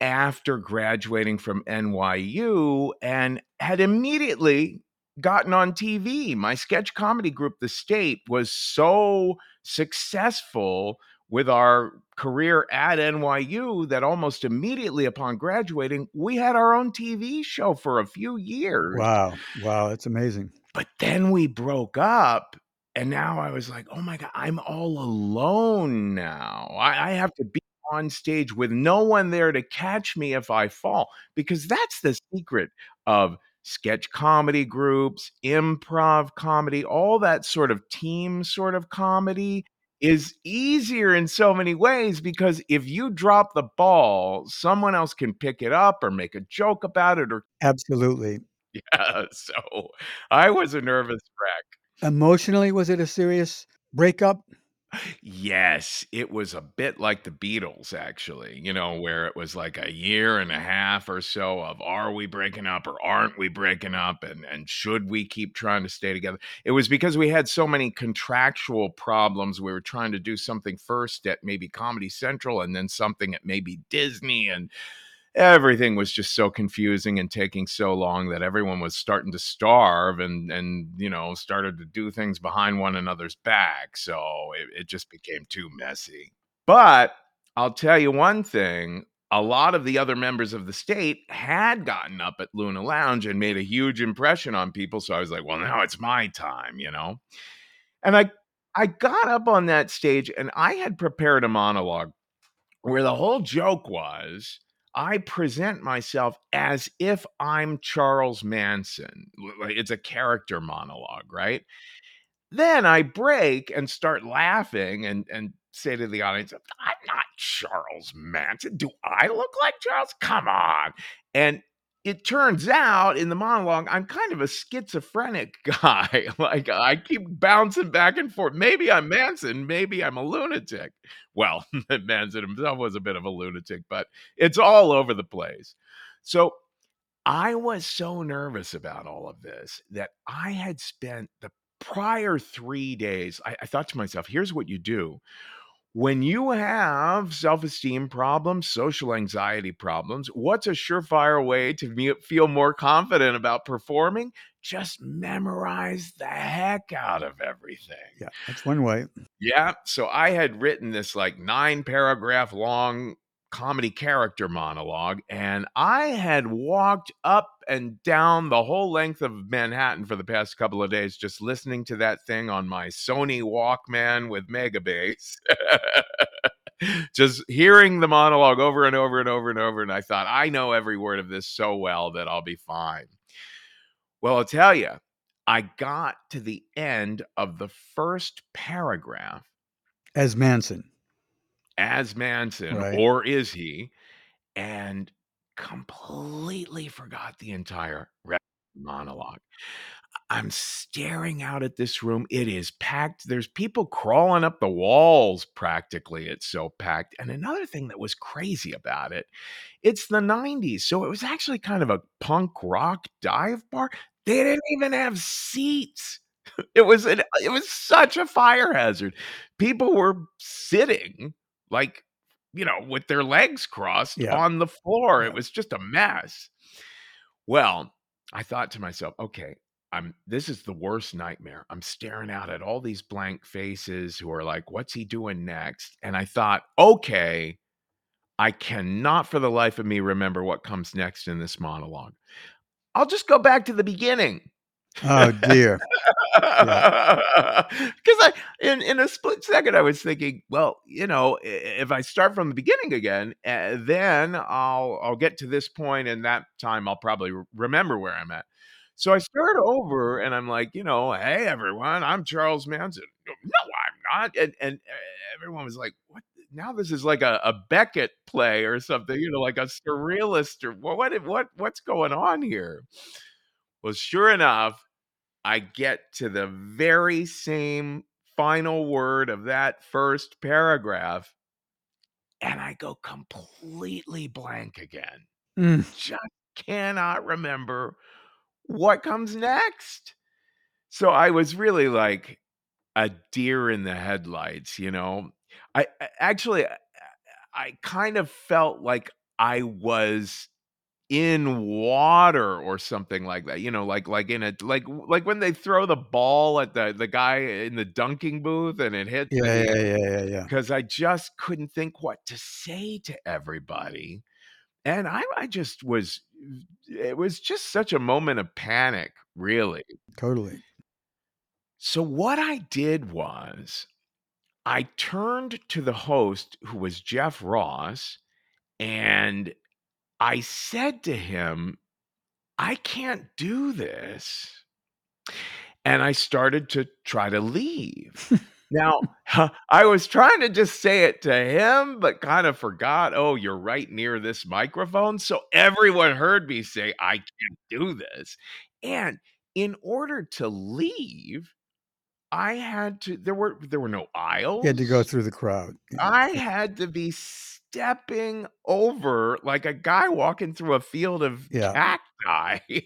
after graduating from NYU and had immediately gotten on TV. My sketch comedy group, The State, was so successful with our career at NYU that almost immediately upon graduating, we had our own TV show for a few years. Wow. Wow. That's amazing. But then we broke up. And now I was like, oh my God, I'm all alone now. I, I have to be on stage with no one there to catch me if I fall, because that's the secret of sketch comedy groups, improv comedy, all that sort of team sort of comedy is easier in so many ways because if you drop the ball, someone else can pick it up or make a joke about it or Absolutely. yeah, so I was a nervous wreck. Emotionally, was it a serious breakup? Yes, it was a bit like the Beatles, actually, you know, where it was like a year and a half or so of are we breaking up or aren't we breaking up and and should we keep trying to stay together? It was because we had so many contractual problems. We were trying to do something first at maybe Comedy Central and then something at maybe Disney and everything was just so confusing and taking so long that everyone was starting to starve and and you know started to do things behind one another's back. So it, it just became too messy. But i'll tell you one thing a lot of the other members of the state had gotten up at luna lounge and made a huge impression on people. So i was like well now it's my time you know? And i i got up on that stage and i had prepared a monologue where the whole joke was I present myself as if I'm Charles Manson. It's a character monologue, right? Then I break and start laughing and and say to the audience, "I'm not Charles Manson. Do I look like Charles? Come on." And it turns out in the monologue, I'm kind of a schizophrenic guy. like I keep bouncing back and forth. Maybe I'm Manson, maybe I'm a lunatic. Well, Manson himself was a bit of a lunatic, but it's all over the place. So I was so nervous about all of this that I had spent the prior three days. I, I thought to myself, here's what you do when you have self esteem problems, social anxiety problems, what's a surefire way to me- feel more confident about performing? Just memorize the heck out of everything. Yeah, that's one way. Yeah. So I had written this like nine paragraph long comedy character monologue, and I had walked up and down the whole length of Manhattan for the past couple of days just listening to that thing on my Sony Walkman with mega Megabass. just hearing the monologue over and over and over and over. And I thought, I know every word of this so well that I'll be fine. Well, I'll tell you, I got to the end of the first paragraph As Manson. as Manson, Right. or is he? And completely forgot the entire monologue. I'm staring out at this room. It is packed. There's people crawling up the walls practically. It's so packed. And another thing that was crazy about it, it's the 90s. So it was actually kind of a punk rock dive bar. They didn't even have seats. It was an, it was such a fire hazard. People were sitting like you know with their legs crossed Yeah. on the floor. Yeah. It was just a mess. Well, I thought to myself, okay, I'm this is the worst nightmare. I'm staring out at all these blank faces who are like, what's he doing next? And I thought, okay, I cannot for the life of me remember what comes next in this monologue. I'll just go back to the beginning. Oh dear. Because I, in in a split second, I was thinking, well, you know, if I start from the beginning again, uh, then I'll I'll get to this point, and that time I'll probably re- remember where I'm at. So I start over, and I'm like, you know, hey everyone, I'm Charles Manson. No, I'm not. And and uh, everyone was like, what? Now this is like a, a Beckett play or something, you know, like a surrealist or? What? What? What's going on here? Well, sure enough, I get to the very same final word of that first paragraph, and I go completely blank again. Mm. Just cannot remember what comes next. So I was really like a deer in the headlights, you know. I I- actually I- I kind of felt like I was in water or something like that you know like like in a like like when they throw the ball at the the guy in the dunking booth and it hits Yeah, yeah, yeah, yeah, yeah. because i just couldn't think what to say to everybody and i i just was it was just such a moment of panic really Totally. so what i did was i turned to the host who was jeff ross and I said to him, I can't do this. And I started to try to leave. now, I was trying to just say it to him, but kind of forgot, oh, you're right near this microphone. So everyone heard me say, I can't do this. And in order to leave, I had to there were there were no aisles. You had to go through the crowd. I had to be stepping over like a guy walking through a field of Yeah. cacti.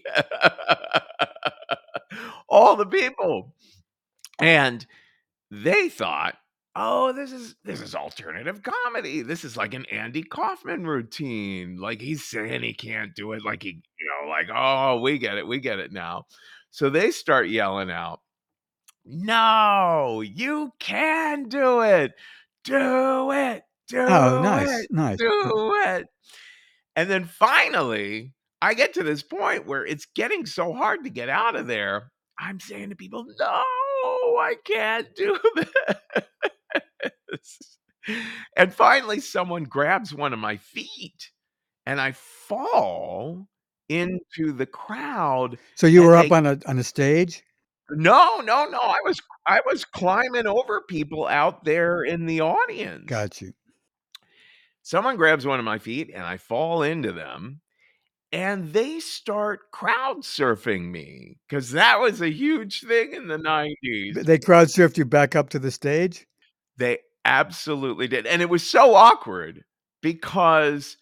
All the people. And they thought, "Oh, this is this is alternative comedy. This is like an Andy Kaufman routine. Like he's saying he can't do it like he, you know, like, "Oh, we get it. We get it now." So they start yelling out, "No, you can do it. Do it. Oh, do Oh, nice, it. nice. Do it." And then finally, I get to this point where it's getting so hard to get out of there. I'm saying to people, "No, I can't do this." And finally, someone grabs one of my feet, and I fall into the crowd. So you were they up on a on a stage? no, no, no. I was I was climbing over people out there in the audience. Got you. Someone grabs one of my feet and I fall into them and they start crowd surfing me cuz that was a huge thing in the 90s. They crowd surfed you back up to the stage? They absolutely did. And it was so awkward because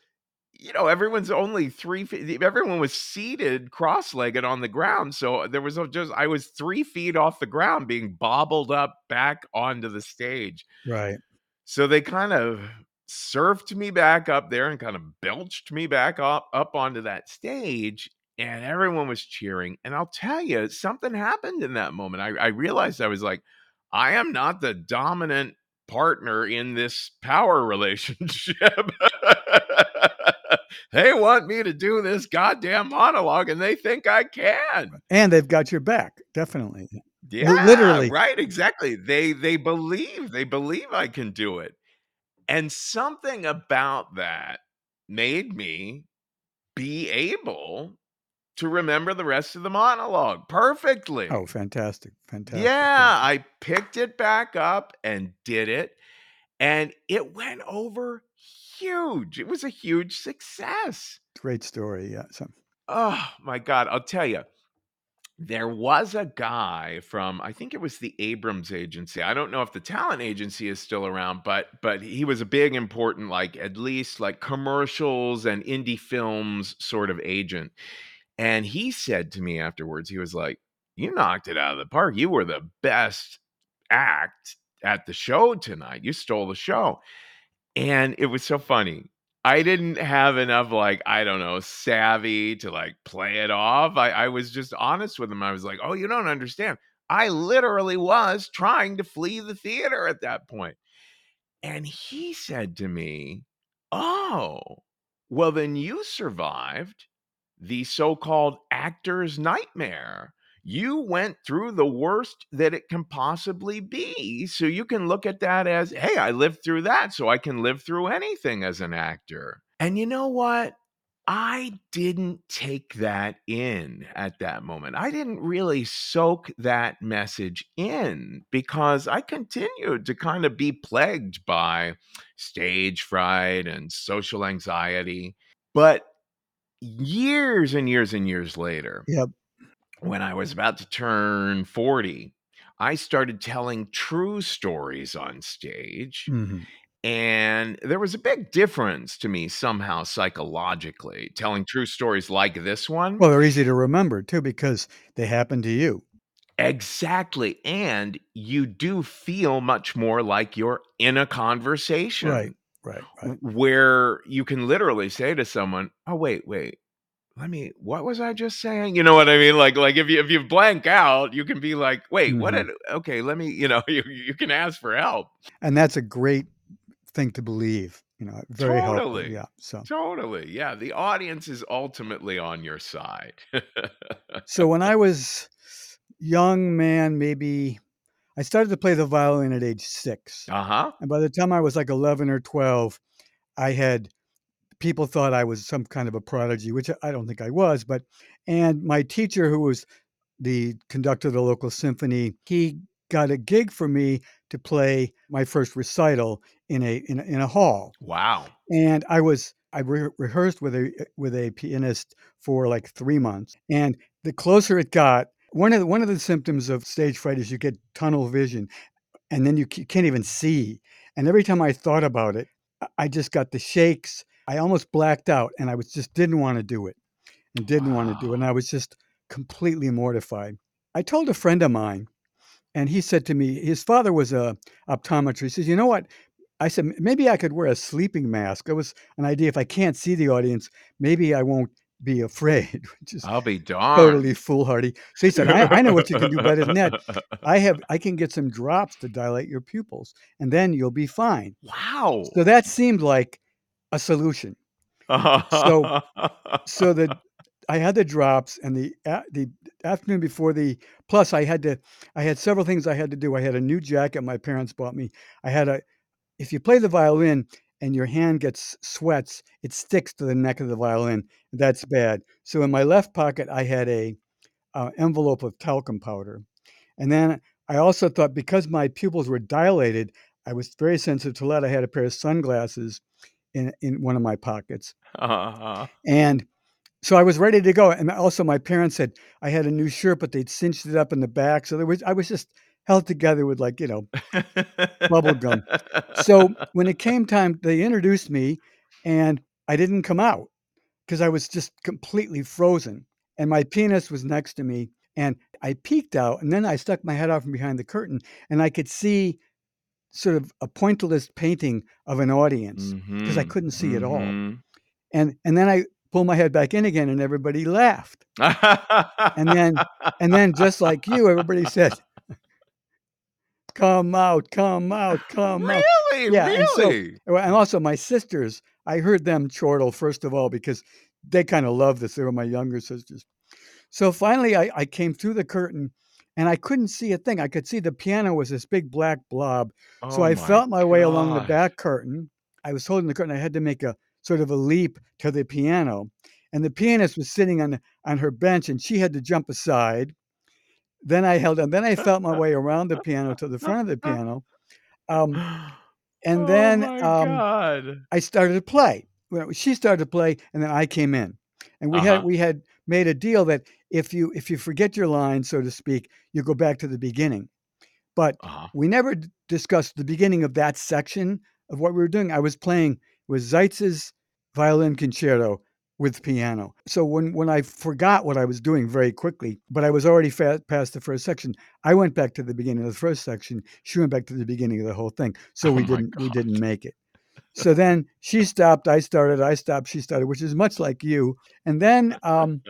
you know, everyone's only three feet. Everyone was seated cross-legged on the ground, so there was just I was three feet off the ground, being bobbled up back onto the stage. Right. So they kind of surfed me back up there and kind of belched me back up up onto that stage, and everyone was cheering. And I'll tell you, something happened in that moment. I, I realized I was like, I am not the dominant partner in this power relationship. they want me to do this goddamn monologue, and they think I can. And they've got your back, definitely. Yeah, literally. right, exactly. They they believe they believe I can do it. And something about that made me be able to remember the rest of the monologue perfectly. Oh, fantastic. Fantastic. yeah, I picked it back up and did it and it went over huge. It was a huge success. Great story. Yeah. So, Oh my God. I'll tell you, there was a guy from, I think it was the Abrams agency. I don't know if the talent agency is still around, but but he was a big, important, like at least like commercials and indie films sort of agent. And he said to me afterwards, he was like, You knocked it out of the park. You were the best act at the show tonight. You stole the show. And it was so funny. I didn't have enough, like, I don't know, savvy to like play it off. I, I was just honest with him. I was like, oh, you don't understand. I literally was trying to flee the theater at that point. And he said to me, oh, well, then you survived the so called actor's nightmare. You went through the worst that it can possibly be. So you can look at that as, hey, I lived through that, so I can live through anything as an actor. And you know what? I didn't take that in at that moment. I didn't really soak that message in because I continued to kind of be plagued by stage fright and social anxiety. But years and years and years later, Yep. When I was about to turn 40, I started telling true stories on stage. hmm And there was a big difference to me somehow psychologically telling true stories like this one. Well, they're easy to remember too because they happen to you. exactly. And you do feel much more like you're in a conversation. Right. Right. Right. Where you can literally say to someone, "Oh wait, wait. Let me what was I just saying?" You know what I mean? Like like if you if you blank out, you can be like, "Wait, what Mhm. did okay, let me, you know, you you can ask for help." And that's a great thing to believe. You know, very helpful. Totally. Yeah. So. Totally. Yeah, the audience is ultimately on your side. So when I was young man, maybe I started to play the violin at age six. uh-huh. And by the time I was like 11 or 12, I had people thought I was some kind of a prodigy, which I don't think I was. But, and my teacher, who was the conductor of the local symphony, he got a gig for me to play my first recital in a, in a, in a hall. Wow. And I was, I re- rehearsed with a, with a pianist for like three months. And the closer it got, one of the, one of the symptoms of stage fright is you get tunnel vision and then you c- can't even see. And every time I thought about it, I- I just got the shakes. I almost blacked out and I was just didn't want to do it and didn't want to do it. And I was just completely mortified. I told a friend of mine and he said to me, his father was a optometrist. He says, you know what? I said, maybe I could wear a sleeping mask. It was an idea. If I can't see the audience, maybe I won't be afraid, which is I'll be darned. totally foolhardy. So he said, I, I know what you can do better than that. I have I can get some drops to dilate your pupils, and then you'll be fine. wow. So that seemed like a solution. So- So the I had the drops, and the the afternoon before the plus I had to I had several things I had to do. I had a new jacket my parents bought me. I had a if you play the violin and your hand gets sweats, it sticks to the neck of the violin. That's bad. So in my left pocket, I had a uh, envelope of talcum powder, and then I also thought because my pupils were dilated, I was very sensitive to lead. I had a pair of sunglasses in in one of my pockets, uh-huh. and so I was ready to go. And also, my parents said I had a new shirt, but they'd cinched it up in the back, so there was I was just held together with like you know Bubble gum. so when it came time, they introduced me, and I didn't come out because I was just completely frozen. And my penis was next to me, and I peeked out, and then I stuck my head out from behind the curtain, and I could see sort of a pointillist painting of an audience, because I Mhm, couldn't see at all. and and then I pulled my head back in again, and everybody laughed. and then- And then, just like you, everybody said, "Come out, come out, come out." really, Yeah, and so- really. And also my sisters, I heard them chortle first of all because they kind of loved this. They were my younger sisters. So finally, I, I came through the curtain and I couldn't see a thing. I could see the piano was this big black blob. Oh so I felt my way along the back curtain. I was holding the curtain. I had to make a sort of a leap to the piano. And the pianist was sitting on, on her bench and she had to jump aside. Then I held on. Then I felt my way around the piano to the front of the piano. Um, and oh then um. I started to play. She started to play, and then I came in, and we had Uh-huh. we had made a deal that if you if you forget your line, so to speak, you go back to the beginning. But Uh-huh. we never d- discussed the beginning of that section of what we were doing. I was playing with Seitz's violin concerto with piano. So when when I forgot what I was doing very quickly, but I was already fa- past the first section, I went back to the beginning of the first section. She went back to the beginning of the whole thing. So Oh we didn't we didn't make it. So then she stopped, I started, I stopped, she started, which is much like you. And then um,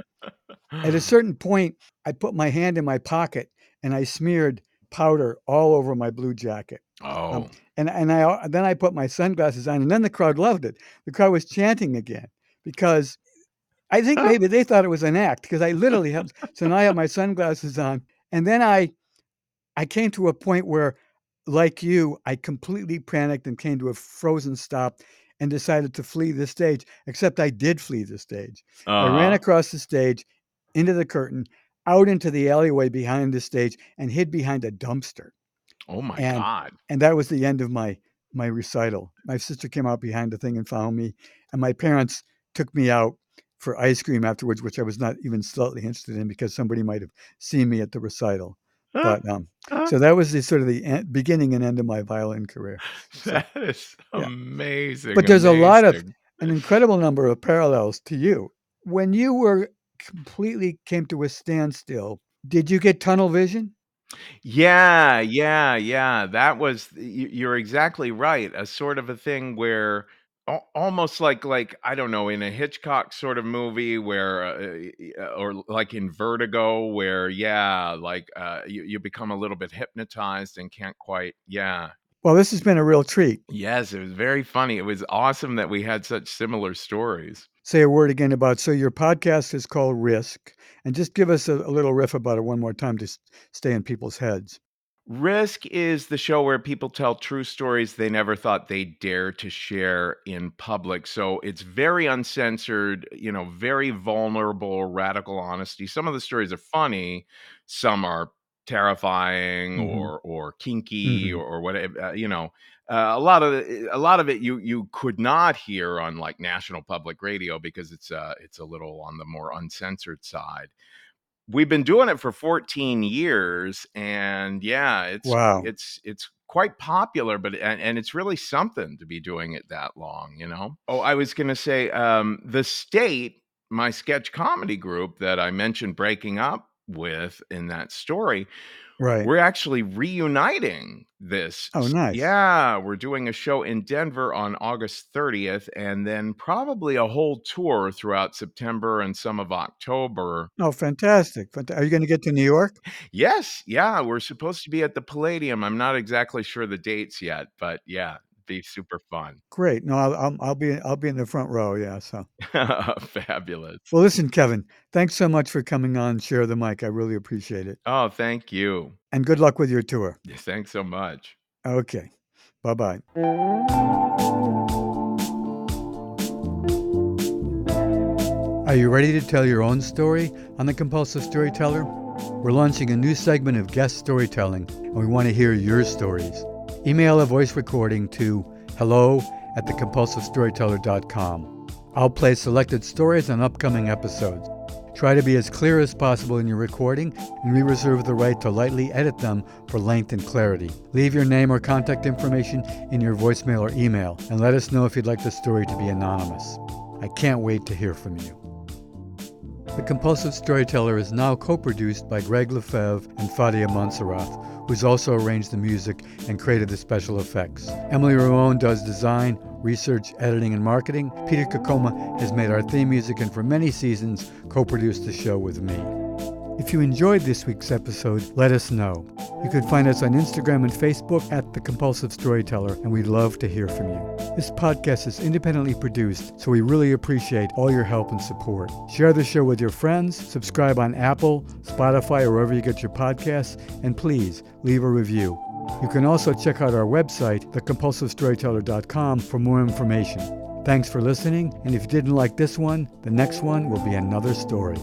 at a certain point, I put my hand in my pocket and I smeared powder all over my blue jacket. oh. And and I then I put my sunglasses on, and then the crowd loved it. The crowd was chanting again because I think maybe they thought it was an act because I literally have. So now I have my sunglasses on, and then I, I came to a point where, like you, I completely panicked and came to a frozen stop, and decided to flee the stage. Except I did flee the stage. I ran Uh, across the stage, into the curtain, out into the alleyway behind the stage, and hid behind a dumpster. oh my and- God. And that was the end of my my recital. My sister came out behind the thing and found me, and my parents took me out for ice cream afterwards, which I was not even slightly interested in because somebody might have seen me at the recital. But um, so that was the sort of the en- beginning and end of my violin career. that is yeah. amazing. But there's a lot of- An incredible number of parallels to you. When you were completely came to a standstill, did you get tunnel vision? Yeah, yeah, yeah. That was you're exactly right. A sort of a thing where al- almost like like I don't know in a Hitchcock sort of movie where uh, y- or like in Vertigo where yeah, like uh you, you become a little bit hypnotized and can't quite yeah. Well, this has been a real treat. Yes, it was very funny. It was awesome that we had such similar stories. Say a word again about. So your podcast is called Risk, and just give us a, a little riff about it one more time to s- stay in people's heads. Risk is the show where people tell true stories they never thought they'd dare to share in public. So it's very uncensored, you know, very vulnerable, radical honesty. Some of the stories are funny, some are terrifying Mhm. or or kinky Mhm. or, or whatever. Uh, you know, uh, a lot of it- a lot of it you you could not hear on like national public radio because it's uh it's a little on the more uncensored side we've been doing it for 14 years and yeah it's Wow. it's it's quite popular but and, and it's really something to be doing it that long you know oh i was going to say um the state my sketch comedy group that i mentioned breaking up with in that story Right. we're actually reuniting this. Oh, nice. Yeah, we're doing a show in Denver on August 30th, and then probably a whole tour throughout September and some of October. Oh, fantastic. Fant- Are you going to get to New York? Yes, yeah, we're supposed to be at the Palladium. I'm not exactly sure the dates yet, but yeah, be super fun. Great. No, I'll, I'll, I'll be I'll be in the front row. Yeah. So, Fabulous. well, listen, Kevin. Thanks so much for coming on. Share the mic. I really appreciate it. Oh, thank you. And good luck with your tour. Thanks so much. Okay. Bye bye. Are you ready to tell your own story on The Compulsive Storyteller? We're launching a new segment of guest storytelling, and we want to hear your stories. Email a voice recording to hello at thecompulsivestoryteller.com. I'll play selected stories on upcoming episodes. Try to be as clear as possible in your recording, and we reserve the right to lightly edit them for length and clarity. Leave your name or contact information in your voicemail or email, and let us know if you'd like the story to be anonymous. I can't wait to hear from you. The Compulsive Storyteller is now co produced by Greg Lefebvre and Fadia Montserrat, who's also arranged the music and created the special effects. Emily Ramon does design, research, editing, and marketing. Peter Kokoma has made our theme music and for many seasons co produced the show with me. If you enjoyed this week's episode, let us know. You can find us on Instagram and Facebook at The Compulsive Storyteller, and we'd love to hear from you. This podcast is independently produced, so we really appreciate all your help and support. Share the show with your friends, subscribe on Apple, Spotify, or wherever you get your podcasts, and please leave a review. You can also check out our website, thecompulsivestoryteller.com, for more information. Thanks for listening, and if you didn't like this one, the next one will be another story.